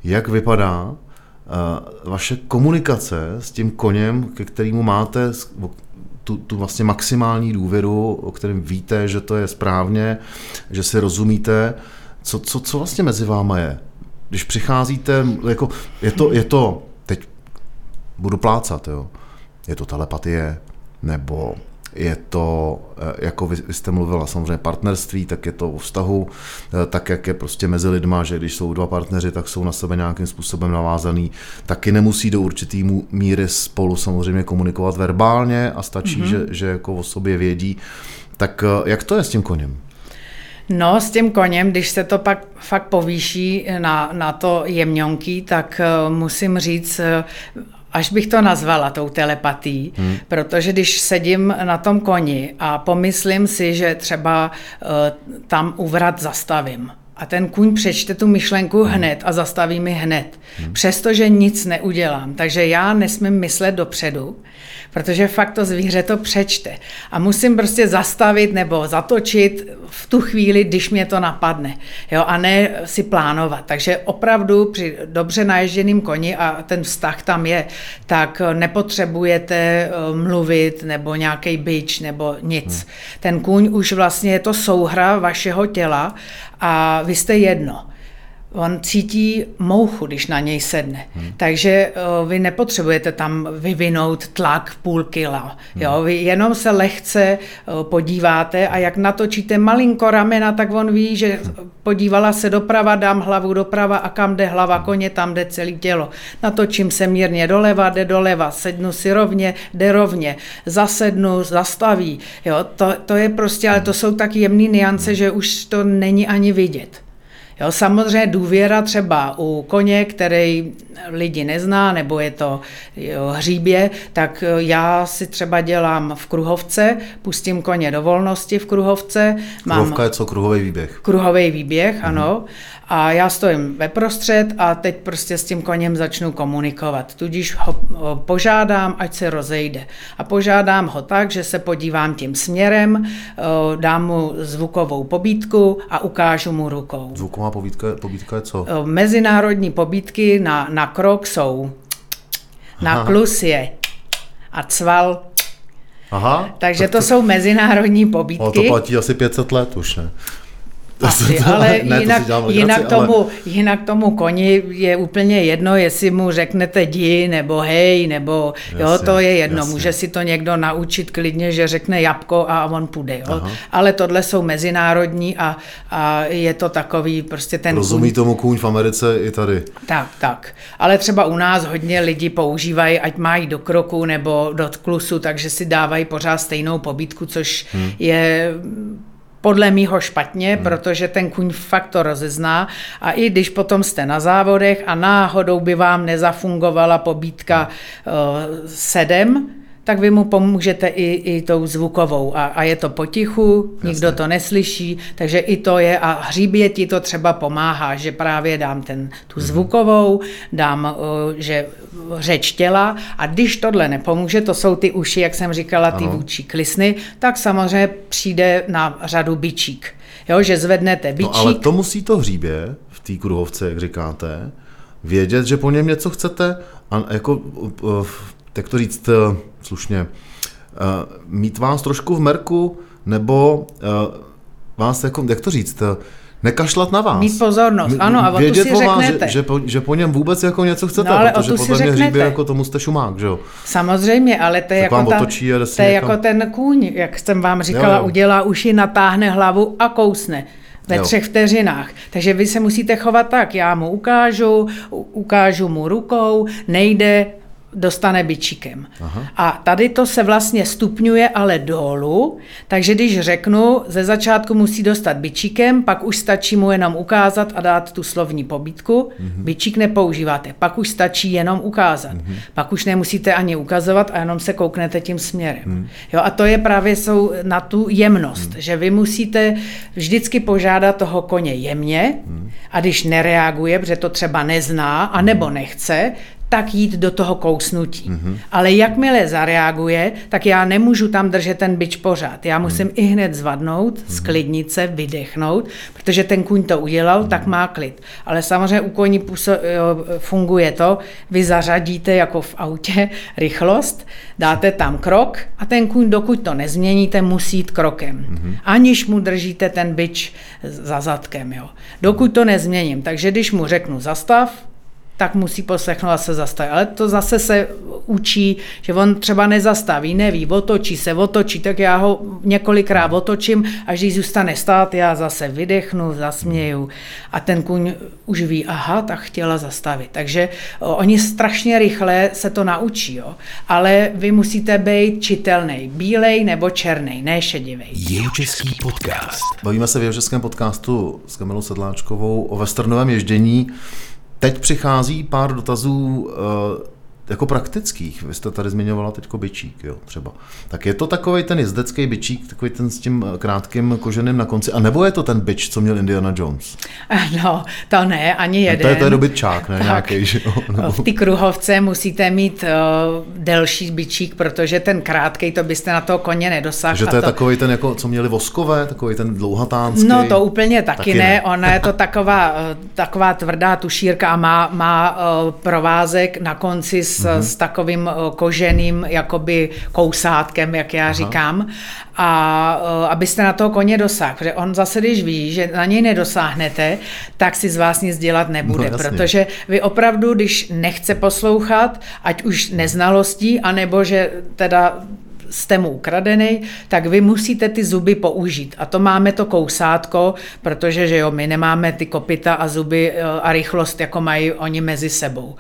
jak vypadá uh, vaše komunikace s tím koněm, ke kterému máte tu, tu vlastně maximální důvěru, o kterém víte, že to je správně, že si rozumíte, co, co, co vlastně mezi váma je? Když přicházíte, jako, je to, je to, teď budu plácat, jo, je to telepatie, nebo je to, jako vy, vy jste mluvila samozřejmě partnerství, tak je to o vztahu, tak jak je prostě mezi lidma, že když jsou dva partneři, tak jsou na sebe nějakým způsobem navázaný, taky nemusí do určitý míry spolu samozřejmě komunikovat verbálně a stačí, mm-hmm. že, že jako o sobě vědí. Tak jak to je s tím koněm? No, s tím koněm, když se to pak fakt povýší na, na to jemňonky, tak uh, musím říct, uh, až bych to nazvala tou telepatí, hmm. protože když sedím na tom koni a pomyslím si, že třeba uh, tam uvrat zastavím, a ten kůň přečte tu myšlenku hmm. hned a zastaví mi hned. Hmm. Přestože nic neudělám. Takže já nesmím myslet dopředu, protože fakt to zvíře to přečte. A musím prostě zastavit nebo zatočit v tu chvíli, když mě to napadne. Jo, a ne si plánovat. Takže opravdu při dobře naježděným koni, a ten vztah tam je, tak nepotřebujete eh, mluvit nebo nějaký byč nebo nic. Hmm. Ten kůň už vlastně je to souhra vašeho těla a vy jste jedno on cítí mouchu, když na něj sedne. Hmm. Takže uh, vy nepotřebujete tam vyvinout tlak půl kila. Hmm. Jo? Vy jenom se lehce uh, podíváte a jak natočíte malinko ramena, tak on ví, že hmm. podívala se doprava, dám hlavu doprava a kam jde hlava hmm. koně, tam jde celé tělo. Natočím se mírně doleva, jde doleva, sednu si rovně, jde rovně, zasednu, zastaví. Jo? To, to je prostě, ale to jsou tak jemné niance, hmm. že už to není ani vidět. Jo, samozřejmě důvěra třeba u koně, který lidi nezná, nebo je to jo, hříbě, tak já si třeba dělám v kruhovce, pustím koně do volnosti v kruhovce. Kruhovka je co? Kruhový výběh? Kruhový výběh, mhm. ano. A já stojím ve prostřed a teď prostě s tím koněm začnu komunikovat. Tudíž ho požádám, ať se rozejde. A požádám ho tak, že se podívám tím směrem, dám mu zvukovou pobídku a ukážu mu rukou. Zvuková pobídka, pobídka je co? Mezinárodní pobídky na, na krok jsou na Aha. klus je a cval Aha, Takže to, to jsou mezinárodní pobídky. Ale to platí asi 500 let už, ne? Asi, ale [laughs] ne, jinak, to jinak, tomu, ale... jinak tomu koni je úplně jedno, jestli mu řeknete di nebo hej, nebo jasně, jo, to je jedno. Jasně. Může si to někdo naučit klidně, že řekne jabko a on půjde. Jo. Ale tohle jsou mezinárodní a, a je to takový prostě ten Rozumí kůň. tomu kůň v Americe i tady. Tak, tak. Ale třeba u nás hodně lidí používají, ať mají do kroku nebo do klusu, takže si dávají pořád stejnou pobítku, což hmm. je podle mýho špatně, hmm. protože ten kuň fakt to rozezná a i když potom jste na závodech a náhodou by vám nezafungovala pobítka uh, sedm, tak vy mu pomůžete i, i tou zvukovou. A, a je to potichu, Jasně. nikdo to neslyší, takže i to je, a hříbě ti to třeba pomáhá, že právě dám ten, tu mhm. zvukovou, dám, že řeč těla a když tohle nepomůže, to jsou ty uši, jak jsem říkala, ty ano. vůči klisny, tak samozřejmě přijde na řadu bičík. Jo, že zvednete bičík. No ale to musí to hříbě v té kruhovce, jak říkáte, vědět, že po něm něco chcete a jako jak to říct eh, slušně, eh, mít vás trošku v merku, nebo eh, vás, jako, jak to říct, nekašlat na vás. Mít pozornost, ano, a o Vědět tu si vás, řeknete. Že, že, po, že po něm vůbec jako něco chcete, no, ale protože o tu podle mě hříbě jako tomu jste šumák, že jo? Samozřejmě, ale to je, jako, ta, to je jako ten kůň, jak jsem vám říkala, jo, jo. udělá uši, natáhne hlavu a kousne ve jo. třech vteřinách. Takže vy se musíte chovat tak, já mu ukážu, ukážu mu rukou, nejde, dostane bičíkem. Aha. A tady to se vlastně stupňuje ale dolů, takže když řeknu, ze začátku musí dostat bičíkem, pak už stačí mu jenom ukázat a dát tu slovní pobítku. Mm-hmm. Bičík nepoužíváte, pak už stačí jenom ukázat. Mm-hmm. Pak už nemusíte ani ukazovat a jenom se kouknete tím směrem. Mm-hmm. Jo, a to je právě jsou na tu jemnost, mm-hmm. že vy musíte vždycky požádat toho koně jemně mm-hmm. a když nereaguje, protože to třeba nezná a nebo nechce, tak jít do toho kousnutí. Mm-hmm. Ale jakmile zareaguje, tak já nemůžu tam držet ten byč pořád. Já musím mm-hmm. i hned zvadnout, mm-hmm. sklidnit se, vydechnout, protože ten kuň to udělal, mm-hmm. tak má klid. Ale samozřejmě u koní funguje to, vy zařadíte jako v autě [laughs] rychlost, dáte tam krok a ten kuň, dokud to nezměníte, musí jít krokem. Mm-hmm. Aniž mu držíte ten byč za zadkem. Jo. Dokud to nezměním. Takže když mu řeknu zastav, tak musí poslechnout a se zastaví. Ale to zase se učí, že on třeba nezastaví, neví, otočí se, otočí, tak já ho několikrát otočím, až když zůstane stát, já zase vydechnu, zasměju a ten kuň už ví, aha, tak chtěla zastavit. Takže oni strašně rychle se to naučí, jo. ale vy musíte být čitelný, bílej nebo černý, ne šedivý. Jihočeský podcast. Bavíme se v Jihočeském podcastu s Kamilou Sedláčkovou o westernovém ježdění. Teď přichází pár dotazů eh, jako praktických, vy jste tady zmiňovala teď byčík, jo, třeba. Tak je to takový ten jezdecký byčík, takový ten s tím krátkým koženým na konci, a nebo je to ten byč, co měl Indiana Jones? [laughs] No, to ne, ani jeden. No, to je, to je dobytčák, ne? Tak, nějaký, že jo? Nebo... [laughs] V té kruhovce musíte mít uh, delší byčík, protože ten krátký, to byste na toho koně nedosáhli. Takže to je to... takový ten, jako, co měli voskové, takový ten dlouhatánský? No to úplně taky, taky ne. ne, ona je to [laughs] taková, eh, taková tvrdá tušírka a má, má uh, provázek na konci s s, mm-hmm. s takovým eh, koženým jakoby kousátkem, jak já Aha. říkám, a uh, abyste na toho koně dosáhl, protože on zase, když ví, že na něj nedosáhnete, tak si z vás nic dělat nebude, no, protože vy opravdu, když nechce poslouchat, ať už neznalostí, anebo že teda jste mu ukradený, tak vy musíte ty zuby použít. A to máme to kousátko, protože že jo, my nemáme ty kopita a zuby eh, a rychlost, jako mají oni mezi sebou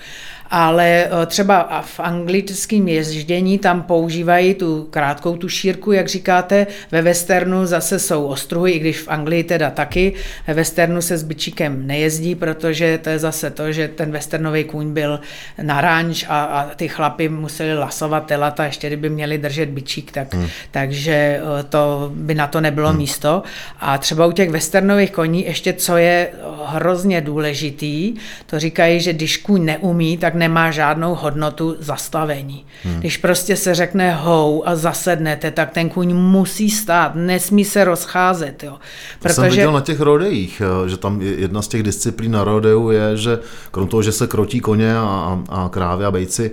ale eh, třeba v anglickém ježdění tam používají tu krátkou tu šírku, jak říkáte, ve westernu zase jsou ostruhy, i když v Anglii teda taky. Ve westernu se s byčíkem nejezdí, protože to je zase to, že ten westernový kůň byl na ranč a, a ty chlapy museli lasovat telata, ještě kdyby měli držet byčík, tak, hmm. takže eh, to by na to nebylo hmm. místo. A třeba u těch westernových koní ještě, co je hrozně důležitý, to říkají, že když kůň neumí, tak nemá žádnou hodnotu zastavení. Hmm. Když prostě se řekne hou a zasednete, tak ten kůň musí stát, nesmí se rozcházet. Jo. Protože... To jsem viděl na těch rodejích, eh, že tam jedna z těch disciplín na rodeu je, že krom toho, že se krotí koně a, a krávy a bejci,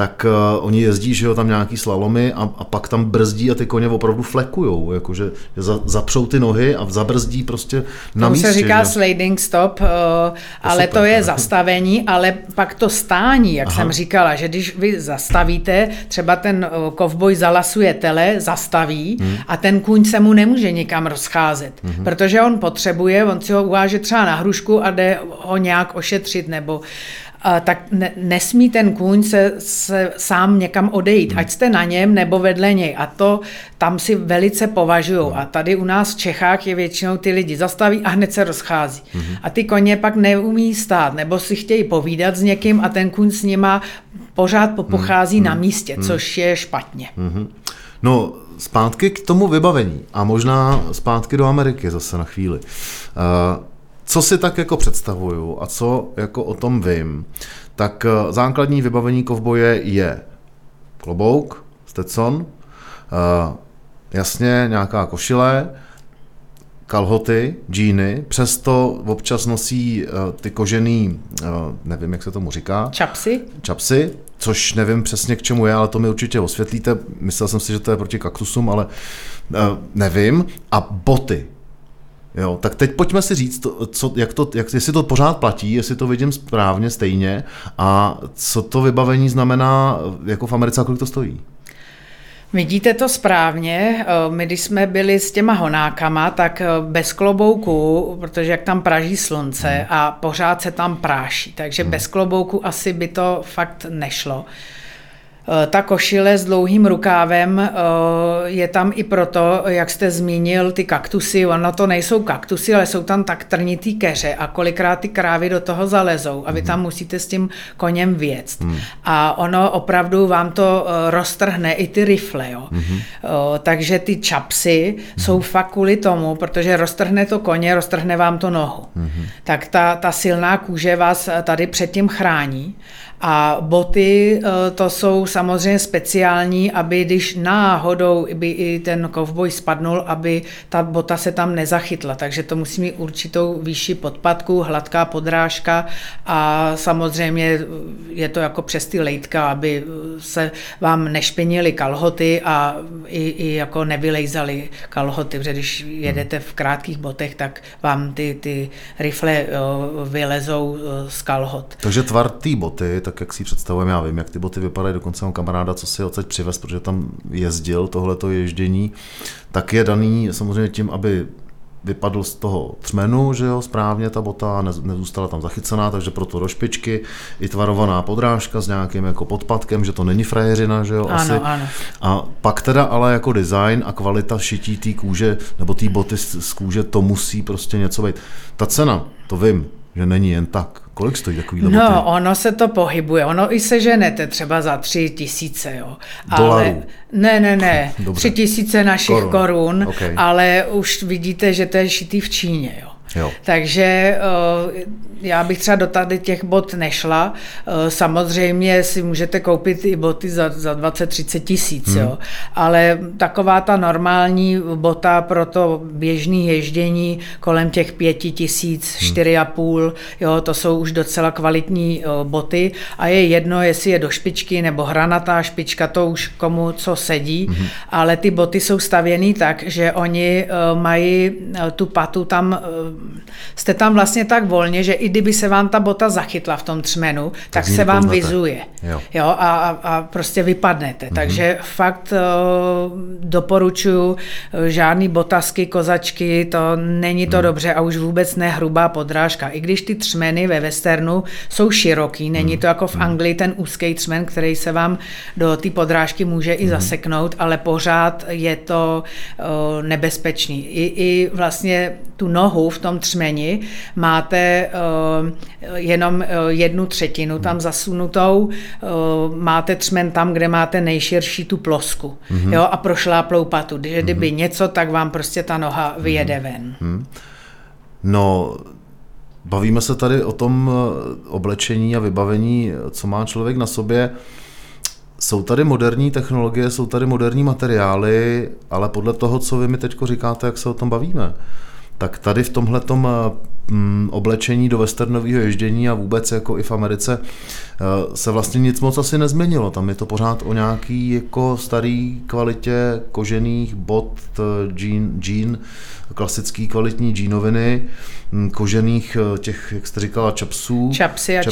tak uh, oni jezdí, že jo, tam nějaký slalomy a, a pak tam brzdí a ty koně opravdu flekujou, jakože za, zapřou ty nohy a zabrzdí prostě na Tomu místě. se říká že? sliding stop, uh, ale super, to je ne? zastavení, ale pak to stání, jak Aha. jsem říkala, že když vy zastavíte, třeba ten uh, kovboj zalasuje tele, zastaví hmm. a ten kůň se mu nemůže nikam rozcházet, hmm. protože on potřebuje, on si ho uváže třeba na hrušku a jde ho nějak ošetřit nebo tak ne, nesmí ten kůň se, se sám někam odejít, hmm. ať jste na něm nebo vedle něj. A to tam si velice považují. Hmm. A tady u nás v Čechách je většinou ty lidi zastaví a hned se rozchází. Hmm. A ty koně pak neumí stát, nebo si chtějí povídat s někým a ten kůň s nima pořád popochází hmm. na místě, což je špatně. No, zpátky k tomu vybavení a možná zpátky do Ameriky zase na chvíli. Uh, co si tak jako představuju a co jako o tom vím, tak eh, základní vybavení kovboje je klobouk, stetson, eh, jasně nějaká košile, kalhoty, džíny, přesto občas nosí uh, ty kožený, uh, nevím, jak se tomu říká. Čapsy. Čapsy, což nevím přesně k čemu je, ale to mi určitě osvětlíte. Myslel jsem si, že to je proti kaktusům, ale uh, nevím. A boty. Jo, tak teď pojďme si říct, co, jak to, jak, jestli to pořád platí, jestli to vidím správně, stejně a co to vybavení znamená jako v Americe a kolik to stojí. Vidíte to správně. Eh, my, když jsme byli s těma honákama, tak eh, bez klobouku, protože jak tam praží slunce hmm. a pořád se tam práší, takže hmm. bez klobouku asi by to fakt nešlo. Eh, ta košile s dlouhým rukávem eh, je tam i proto, jak jste zmínil, ty kaktusy, ono to nejsou kaktusy, ale jsou tam tak trnitý keře a kolikrát ty krávy do toho zalezou a vy tam mhm. musíte s tím koněm věct. Hmm. A ono opravdu vám to eh, roztrhne i ty rifle. Jo. Hmm. Takže ty čapsy hmm. jsou fakt kvůli tomu, protože roztrhne to koně, roztrhne vám to nohu. Hmm. Tak ta, ta silná kůže vás tady předtím chrání. A boty eh, to jsou samozřejmě speciální, aby když náhodou by i ten kovboj spadnul, aby ta bota se tam nezachytla. Takže to musí mít určitou výši podpadku, hladká podrážka a samozřejmě je to jako přes ty lejtka, aby se vám nešpinily kalhoty a i, i jako nevylejzaly kalhoty, protože když jedete v krátkých botech, tak vám ty, ty rifle eh, vylezou eh, z kalhot. Takže tvar té boty, tak jak si představujeme, já vím, jak ty boty vypadají, dokonce mám kamaráda, co si odsaď přivez, protože tam jezdil tohleto ježdění, tak je daný samozřejmě tím, aby vypadl z toho třmenu, že jo, správně ta bota, ne, nezůstala tam zachycená, takže proto do špičky, i tvarovaná podrážka s nějakým jako podpadkem, že to není frajeřina, že jo, ano, asi. Ano. A pak teda ale jako design a kvalita šití té kůže, nebo té boty z, z kůže, to musí prostě něco být. Ta cena, to vím, že není jen tak Kolik stojí takový No, boty? ono se to pohybuje. Ono i seženete třeba za tři tisíce, jo. Dolarů. ne, ne, ne. Dobře. Tři tisíce našich Korun. korun, Ok. ale už vidíte, že to je šitý v Číně, jo. Jo. Takže eh, já bych třeba do tady těch bot nešla. Eh, Samozřejmě si můžete koupit i boty za, za 20-30 tisíc, Hmm. jo. ale taková ta normální bota pro to běžné ježdění kolem těch pěti tisíc, Hmm. půl, jo, to jsou už docela kvalitní eh, boty a je jedno, jestli je do špičky nebo hranatá špička, to už komu co sedí, Mhm. ale ty boty jsou stavěný tak, že oni mají tu patu tam, jste tam vlastně tak volně, že i kdyby se vám ta bota zachytla v tom třmenu, tak, tak se vám nepouznete. vyzuje. Jo. Jo, a, a, prostě vypadnete. Mm-hmm. Takže fakt uh, doporučuji eh, žádný botasky, kozačky, to není to mm. dobře a už vůbec ne hrubá podrážka. I když ty třmeny ve westernu jsou široký, není to jako v Anglii ten úzký třmen, který se vám do té podrážky může i zaseknout, ale pořád je to uh, nebezpečný. I, I vlastně tu nohu v tom třmeni máte uh, jenom uh, jednu třetinu tam zasunutou, uh, máte třmen tam, kde máte nejširší tu plosku mm-hmm. jo, a prošláplou patu. Když, mm-hmm. kdyby něco, tak vám prostě ta noha vyjede ven. No, bavíme se tady o tom eh, oblečení a vybavení, co má člověk na sobě. Jsou tady moderní technologie, jsou tady moderní materiály, ale podle toho, co vy mi teď říkáte, jak se o tom bavíme, tak tady v tomhletom mm, oblečení do westernového ježdění a vůbec jako i v Americe eh, se vlastně nic moc asi nezměnilo. Tam je to pořád o nějaký jako starý kvalitě kožených bot, eh, džín, džín klasický kvalitní džínoviny, mm, kožených eh, těch, jak jste říkala, čapsů. Čapsy a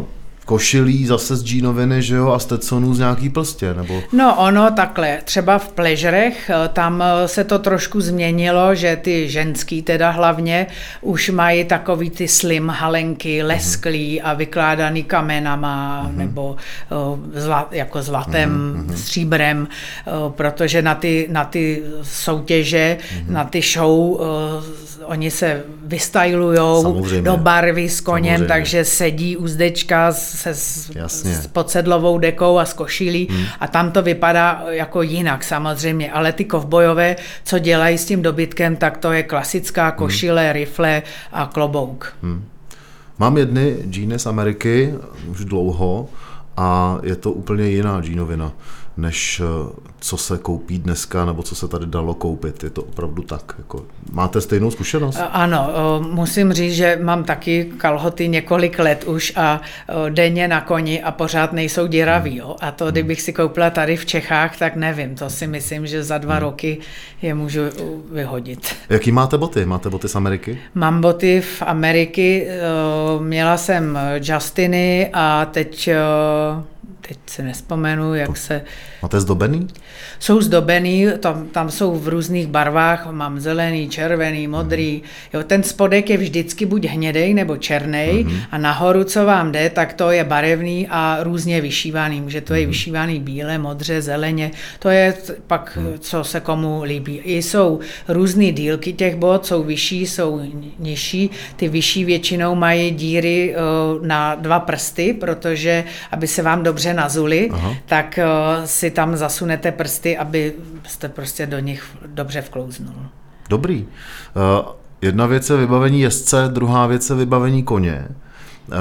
eh, košilí zase z džínoviny, že jo, a stetsonů z nějaký plstě, nebo... No ono takhle, třeba v pležerech, eh, tam eh, se to trošku změnilo, že ty ženský teda hlavně už mají takový ty slim halenky, lesklý a vykládaný kamenama mm-hmm. nebo uh, zla, jako zlatem, mm-hmm. stříbrem, uh, protože na ty, na ty soutěže, mm-hmm. na ty show, oni se vystylujou Samozřejmě. do barvy s koněm, Samozřejmě. takže sedí uzdečka se s, Jasně. s pod sedlovou dekou a s košilí hmm. a tam to vypadá jako jinak samozřejmě, ale ty kovbojové, co dělají s tím dobytkem, tak to je klasická košile, hmm. rifle a klobouk. Hmm. Mám jedny džíny z Ameriky už dlouho a je to úplně jiná džínovina, než eh, co se koupí dneska, nebo co se tady dalo koupit. Je to opravdu tak. Jako, máte stejnou zkušenost? A- Ano, o, musím říct, že mám taky kalhoty několik let už a o, denně na koni a pořád nejsou děraví. Jo? A to, kdybych si koupila tady v Čechách, tak nevím. To si myslím, že za dva roky je můžu vyhodit. Jaký máte boty? Máte boty z Ameriky? Mám boty v Ameriky, měla jsem Justiny a teď, teď se nespomenu, jak se... Máte zdobený? Jsou zdobený, tam, tam jsou v různých barvách, mám zelený, červený, modrý. Jo, ten spodek je vždycky buď hnědej nebo černý mm-hmm. a nahoru, co vám jde, tak to je barevný a různě vyšívaný. Může to je vyšívaný bíle, modře, zeleně. To je pak, co se komu líbí. I jsou různé dílky těch bot, jsou vyšší, jsou ni- nižší. Ty vyšší většinou mají díry o, na dva prsty, protože aby se vám dobře nazuli, Aha. tak o, si tam zasunete prsty, aby jste prostě do nich dobře vklouznul. Dobrý. Uh, jedna věc je vybavení jezdce, druhá věc je vybavení koně. Uh,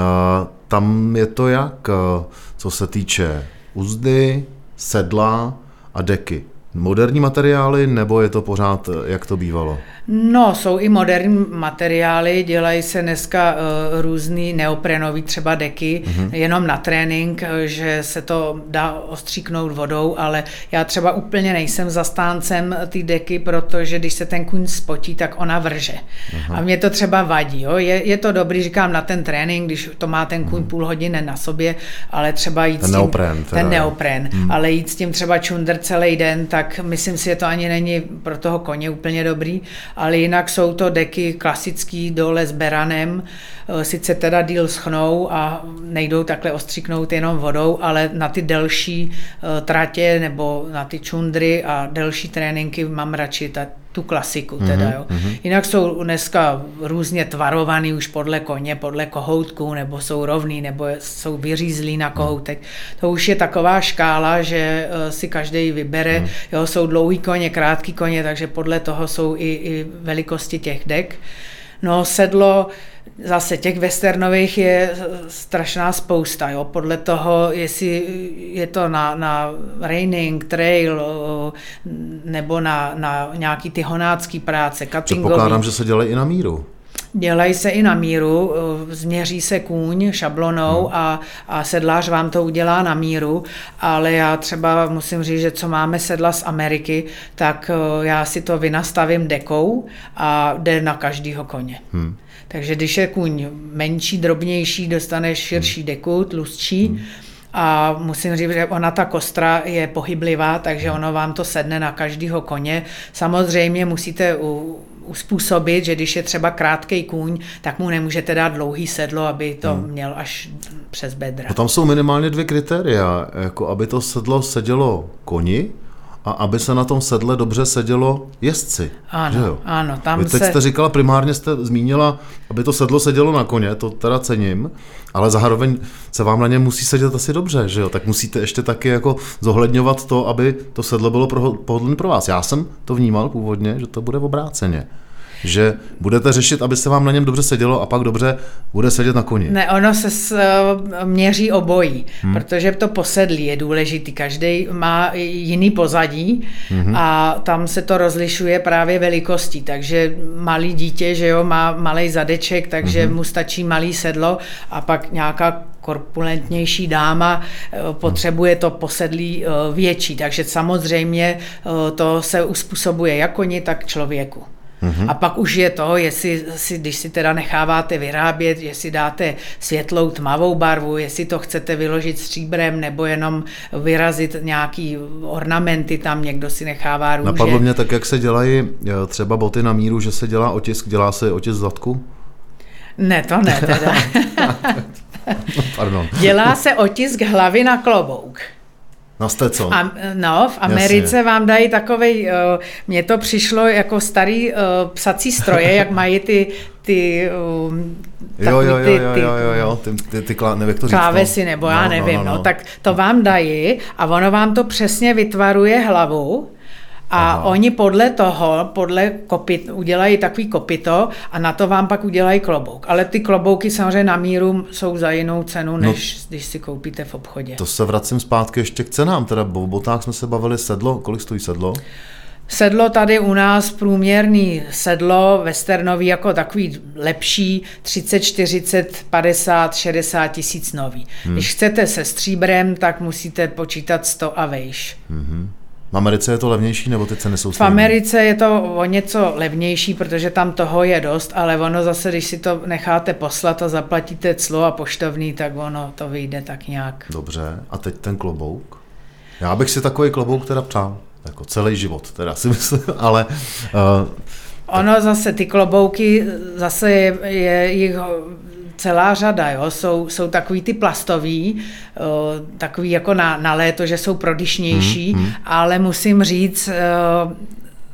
tam je to jak, uh, co se týče uzdy, sedla a deky. Moderní materiály, nebo je to pořád, eh, jak to bývalo? No, jsou i moderní materiály, dělají se dneska uh, různý neoprenový třeba deky, mm-hmm. jenom na trénink, eh, že se to dá ostříknout vodou, ale já třeba úplně nejsem zastáncem té deky, protože když se ten kuň spotí, tak ona vrže. Aha. A mě to třeba vadí. Jo? Je, je to dobrý, říkám, na ten trénink, když to má ten kuň mm-hmm. půl hodiny na sobě, ale třeba jít Ten s tím... neopren teda, Ten neopren, mm. ale jít s tím třeba čundr celý den, tak myslím si, že to ani není pro toho koně úplně dobrý, ale jinak jsou to deky klasický dole s beranem, eh, sice teda díl schnou a nejdou takhle ostříknout jenom vodou, ale na ty delší eh, tratě nebo na ty čundry a delší tréninky mám radši ta, tu klasiku teda, jo. Jinak jsou dneska různě tvarovaný už podle koně, podle kohoutku, nebo jsou rovný, nebo jsou vyřízlí na kohoutek. To už je taková škála, že eh, si každý vybere, jo, jsou dlouhý koně, krátký koně, takže podle toho jsou i, i velikosti těch dek. No sedlo, zase těch westernových je strašná spousta, jo, podle toho, jestli je to na, na raining, trail, nebo na, na nějaký ty honácký práce, cuttingový. Předpokládám, že se dělají i na míru. Dělají se i na míru, eh, změří se kůň šablonou Hmm. a, a sedlář vám to udělá na míru, ale já třeba musím říct, že co máme sedla z Ameriky, tak eh, já si to vynastavím dekou a jde na každýho koně. Hmm. Takže když je kůň menší, drobnější, dostaneš širší deku, tlustší, hmm. A musím říct, že ona ta kostra je pohyblivá, takže ono vám to sedne na každýho koně. Samozřejmě musíte u, uspůsobit, že když je třeba krátký kůň, tak mu nemůžete dát dlouhý sedlo, aby to hmm. měl až přes bedra. No tam jsou minimálně dvě kritéria, jako aby to sedlo sedělo koni a aby se na tom sedle dobře sedělo jezdci. Ano, že jo? ano, tam Vy teď se- jste říkala, primárně jste zmínila, aby to sedlo sedělo na koně, to teda cením, ale zároveň se vám na něm musí sedět asi dobře, že jo? Tak musíte ještě taky jako zohledňovat to, aby to sedlo bylo pohodlné pro vás. Já jsem to vnímal původně, že to bude v obráceně. Že budete řešit, aby se vám na něm dobře sedělo a pak dobře bude sedět na koni. Ne, ono se s, eh, měří obojí, hmm. protože to posedlí je důležitý. Každý má jiný pozadí hmm. a tam se to rozlišuje právě velikostí. Takže malý dítě, že jo, má malý zadeček, takže hmm. mu stačí malý sedlo a pak nějaká korpulentnější dáma eh, potřebuje to posedlí eh, větší. Takže samozřejmě to se uspůsobuje jak koni, tak člověku. A pak už je to, jestli si, když si teda necháváte vyrábět, jestli dáte světlou tmavou barvu, jestli to chcete vyložit stříbrem nebo jenom vyrazit nějaký ornamenty tam, někdo si nechává růže. Napadlo mě tak, jak se dělají eh, třeba boty na míru, že se dělá otisk, dělá se otisk zadku? Ne, to ne teda. [laughs] Pardon. Dělá se otisk hlavy na klobouk. Na Stetson. A, no, v Americe Jasně. vám dají takovej, uh, mně to přišlo jako starý uh, psací stroje, jak mají ty, ty, um, Jo, jo, jo, ty, jo, ty jo, jo, jo, ty, ty, ty klá, nevím, jak to říct. no. klávesy, nebo já nevím, no, tak to vám dají a ono vám to přesně vytvaruje hlavu a Aha. oni podle toho, podle kopit, udělají takový kopito a na to vám pak udělají klobouk. Ale ty klobouky samozřejmě na míru jsou za jinou cenu, než když si koupíte v obchodě. To se vracím zpátky ještě k cenám, teda o botách jsme se bavili sedlo, kolik stojí sedlo? Sedlo tady u nás, průměrný sedlo, westernový jako takový lepší, 30, 40, 50, 60 tisíc nový. Hmm. Když chcete se stříbrem, tak musíte počítat 100 a vejš. V Americe je to levnější, nebo ty ceny jsou V stejné? Americe je to o něco levnější, protože tam toho je dost, ale ono zase, když si to necháte poslat a zaplatíte clo a poštovný, tak ono to vyjde tak nějak. Dobře, a teď ten klobouk? Já bych si takový klobouk teda přál, jako celý život, teda si myslím, [laughs] ale uh, Ono zase, ty klobouky, zase je, je jich celá řada, jo? Jsou, jsou takový ty plastový, takový jako na, na léto, že jsou prodyšnější, hmm, hmm. ale musím říct,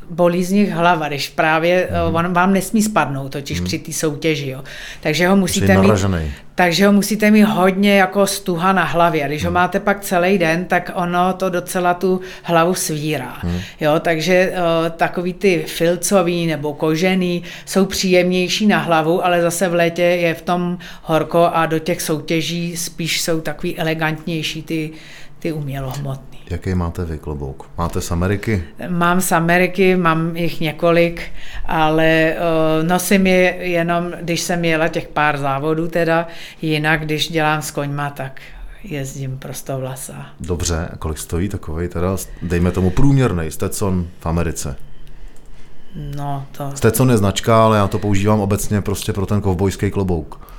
bolí z nich hlava, když právě hmm. on vám nesmí spadnout, totiž hmm. při té soutěži. Jo. Takže ho musíte mít, takže ho musíte mít hodně jako stuha na hlavě. A když hmm. ho máte pak celý den, tak ono to docela tu hlavu svírá. Hmm. Jo, takže uh, takový ty filcový nebo kožený jsou příjemnější na hlavu, ale zase v létě je v tom horko a do těch soutěží spíš jsou takový elegantnější ty, ty umělohmotný. Jaký máte vy klobouk? Máte z Ameriky? Mám z Ameriky, mám jich několik, ale uh, nosím je jenom, když jsem jela těch pár závodů teda, jinak když dělám s koňma, tak jezdím prostě vlasa. Dobře, a kolik stojí takový teda, dejme tomu průměrný Stetson v Americe? No, to Stetson je značka, ale já to používám obecně prostě pro ten kovbojský klobouk.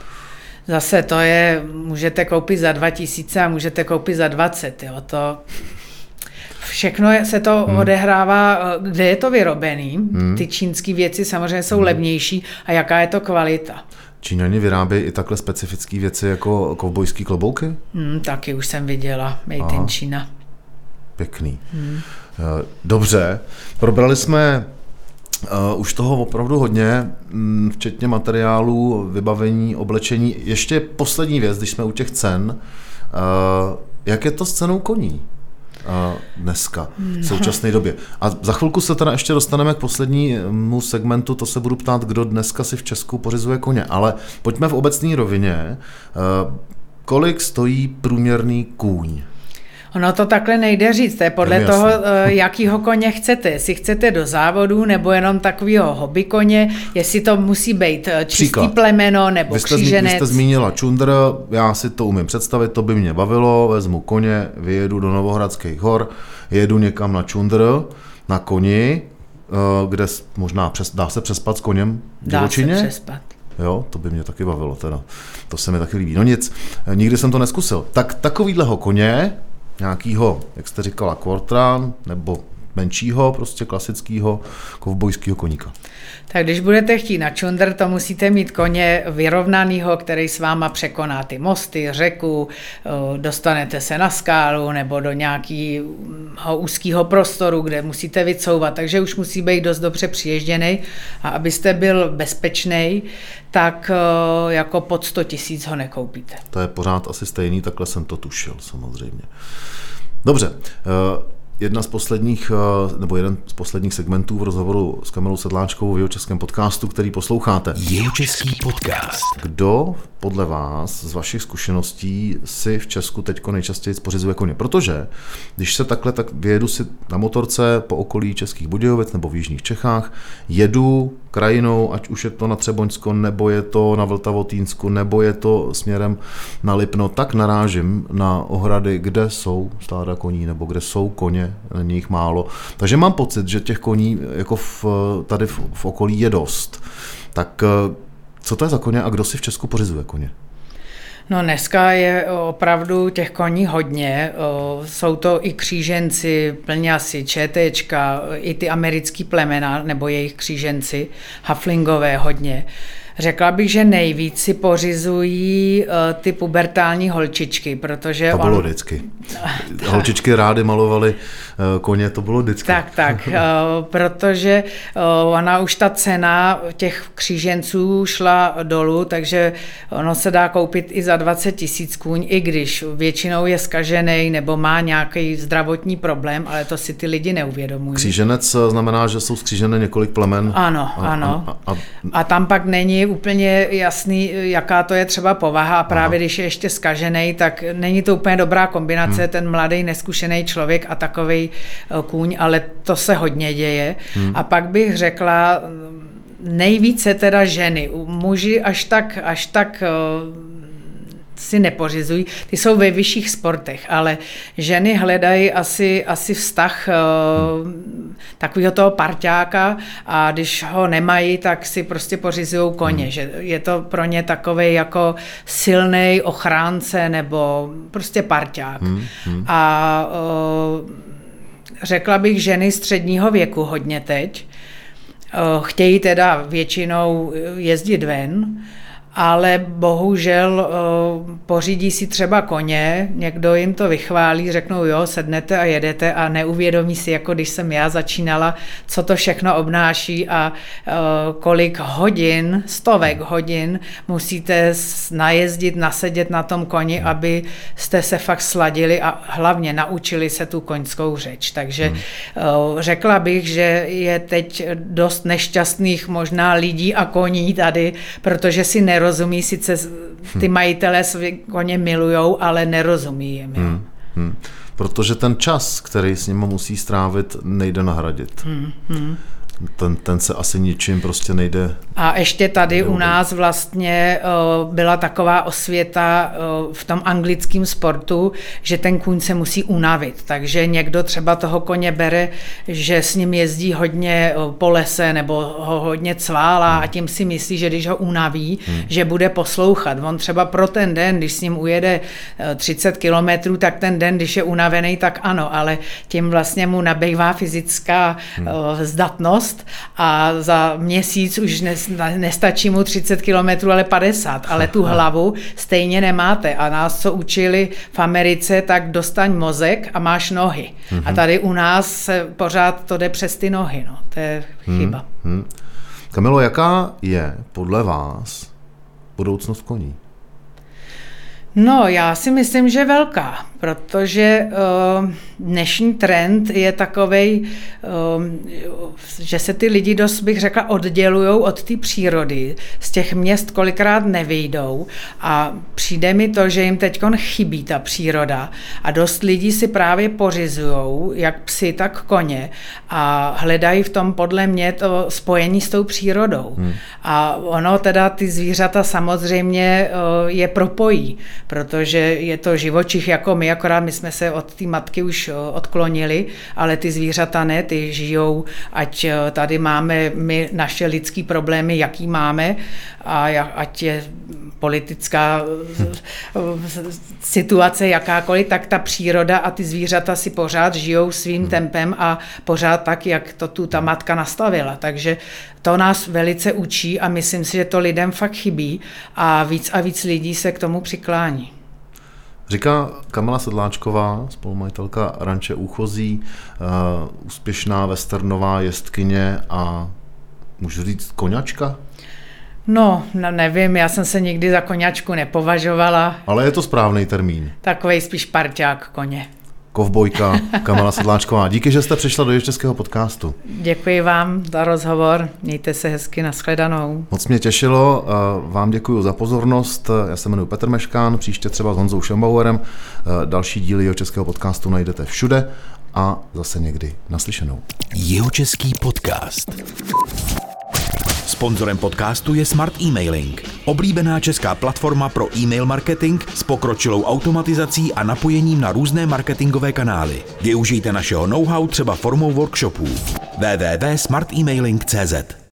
Zase to je, můžete koupit za 2000 a můžete koupit za 20, jo, to všechno je, se to hmm. odehrává, eh, kde je to vyrobený, hmm. ty čínské věci samozřejmě jsou hmm. levnější a jaká je to kvalita. Číňani vyrábějí i takhle specifické věci jako kovbojský klobouky? Hmm, taky už jsem viděla, Made Aha. in China. Pěkný. Hmm. Dobře, probrali jsme Uh, už toho opravdu hodně, mm, včetně materiálů, vybavení, oblečení. Ještě poslední věc, když jsme u těch cen. Uh, jak je to s cenou koní? Uh, dneska, v současné době. A za chvilku se teda ještě dostaneme k poslednímu segmentu, to se budu ptát, kdo dneska si v Česku pořizuje koně. Ale pojďme v obecné rovině. Uh, kolik stojí průměrný kůň? Ono to takhle nejde říct, to je podle Je toho, jasný. eh, jakýho koně chcete. Jestli chcete do závodu, nebo jenom takového hobby koně, jestli to musí být eh, čistý Příklad. plemeno, nebo Vy jste, zmi- vy kříženec. jste zmínila čundr, já si to umím představit, to by mě bavilo, vezmu koně, vyjedu do Novohradských hor, jedu někam na čundr, na koni, eh, kde možná přes, dá se přespat s koněm v Dá se divočině? přespat. Jo, to by mě taky bavilo teda. To se mi taky líbí. No nic, nikdy jsem to neskusil. Tak takovýhleho koně, nějakýho, jak jste říkala, quartra, nebo menšího, prostě klasického kovbojského koníka. Tak když budete chtít na čundr, to musíte mít koně vyrovnanýho, který s váma překoná ty mosty, řeku, eh, dostanete se na skálu nebo do nějakého úzkého prostoru, kde musíte vycouvat, takže už musí být dost dobře přiježděný a abyste byl bezpečný, tak eh, jako pod 100 tisíc ho nekoupíte. To je pořád asi stejný, takhle jsem to tušil samozřejmě. Dobře, eh, jedna z posledních, eh, nebo jeden z posledních segmentů v rozhovoru s Kamelou Sedláčkou v jeho českém podcastu, který posloucháte. Jihočeský podcast. Kdo podle vás z vašich zkušeností si v Česku teď nejčastěji pořizuje koně? Protože když se takhle tak vyjedu si na motorce po okolí Českých Budějovic nebo v Jižních Čechách, jedu krajinou, ať už je to na Třeboňsko, nebo je to na Vltavotínsku, nebo je to směrem na Lipno, tak narážím na ohrady, kde jsou stáda koní, nebo kde jsou koně, není jich málo. Takže mám pocit, že těch koní jako v, tady v, v okolí je dost. Tak eh, co to je za koně a kdo si v Česku pořizuje koně? No dneska je opravdu těch koní hodně. Jsou to i kříženci, plňasi, četečka, i ty americký plemena nebo jejich kříženci, haflingové hodně. Řekla bych, že nejvíc si pořizují ty pubertální holčičky, protože To bylo on, vždycky. [laughs] Holčičky rády malovaly koně, to bylo vždycky. Tak, tak, [laughs] eh, protože eh, ona už ta cena těch kříženců šla dolů, takže ono se dá koupit i za 20 tisíc kůň, i když většinou je skažený nebo má nějaký zdravotní problém, ale to si ty lidi neuvědomují. Kříženec eh, znamená, že jsou skřížené několik plemen. Ano, a, ano. A, a, a, A tam pak není úplně jasný, jaká to je třeba povaha. A právě když je ještě skažený, tak není to úplně dobrá kombinace, hmm. ten mladý, neskušený člověk a takový kůň, ale to se hodně děje. Hmm. A pak bych řekla, nejvíce teda ženy. U Muži až tak, až tak eh, si nepořizují, ty jsou ve vyšších sportech, ale ženy hledají asi, asi vztah hmm. takového toho parťáka a když ho nemají, tak si prostě pořizují koně, hmm. že je to pro ně takový jako silný ochránce nebo prostě parťák. Hmm. Hmm. A o, řekla bych ženy středního věku hodně teď, o, chtějí teda většinou jezdit ven, ale bohužel uh, pořídí si třeba koně, někdo jim to vychválí, řeknou jo, sednete a jedete a neuvědomí si, jako když jsem já začínala, co to všechno obnáší a uh, kolik hodin, stovek hodin musíte najezdit, nasedět na tom koni, aby jste se fakt sladili a hlavně naučili se tu koňskou řeč. Takže hmm. uh, řekla bych, že je teď dost nešťastných možná lidí a koní tady, protože si nerozumí nerozumí, sice ty majitelé své koně milujou, ale nerozumí jim. Hmm, hmm. Protože ten čas, který s nimi musí strávit, nejde nahradit. Hmm, hmm. Ten, ten se asi ničím prostě nejde. A ještě tady u nás vlastně uh, byla taková osvěta uh, v tom anglickém sportu, že ten kůň se musí unavit. Takže někdo třeba toho koně bere, že s ním jezdí hodně uh, po lese nebo ho hodně cválá hmm. a tím si myslí, že když ho unaví, hmm. že bude poslouchat. On třeba pro ten den, když s ním ujede uh, 30 kilometrů, tak ten den, když je unavený, tak ano, ale tím vlastně mu nabývá fyzická hmm. zdatnost most a za měsíc už nestačí mu 30 kilometrů, ale 50, ale tu hlavu stejně nemáte. A nás, co učili v Americe, tak dostaň mozek a máš nohy. Mm-hmm. A mhm. tady u nás se pořád to jde přes ty nohy. No. To je chyba. Mm-hmm. Kamilo, jaká je podle vás budoucnost koní? No, já si myslím, že velká, protože uh, dnešní trend je takový, uh, že se ty lidi dost, bych řekla, oddělují od té přírody. Z těch měst kolikrát nevyjdou a přijde mi to, že jim teď chybí ta příroda a dost lidí si právě pořizují, jak psy, tak koně a hledají v tom podle mě to spojení s tou přírodou. Hmm. A ono teda ty zvířata samozřejmě uh, je propojí protože je to živočich jako my, akorát my jsme se od té matky už odklonili, ale ty zvířata ne, ty žijou, ať tady máme my naše lidské problémy, jaký máme, a ať je politická situace jakákoliv, tak ta příroda a ty zvířata si pořád žijou svým hmm. tempem a pořád tak, jak to tu ta matka nastavila. Takže to nás velice učí a myslím si, že to lidem fakt chybí a víc a víc lidí se k tomu přiklání. Říká Kamala Sedláčková, spolumajitelka Ranče Úchozí, uh, úspěšná westernová jestkyně a můžu říct koňačka? No, no, nevím, já jsem se nikdy za koňačku nepovažovala. Ale je to správný termín. Takový spíš parťák koně kovbojka Kamala [laughs] Sedláčková. Díky, že jste přišla do českého podcastu. Děkuji vám za rozhovor, mějte se hezky, nashledanou. Moc mě těšilo, vám děkuji za pozornost. Já se jmenuji Petr Meškán, příště třeba s Honzou Schembauerem. Další díly jeho českého podcastu najdete všude a zase někdy naslyšenou. Jeho český podcast. Sponzorem podcastu je Smart Emailing, oblíbená česká platforma pro e-mail marketing s pokročilou automatizací a napojením na různé marketingové kanály. Využijte našeho know-how třeba formou workshopů. www.smartemailing.cz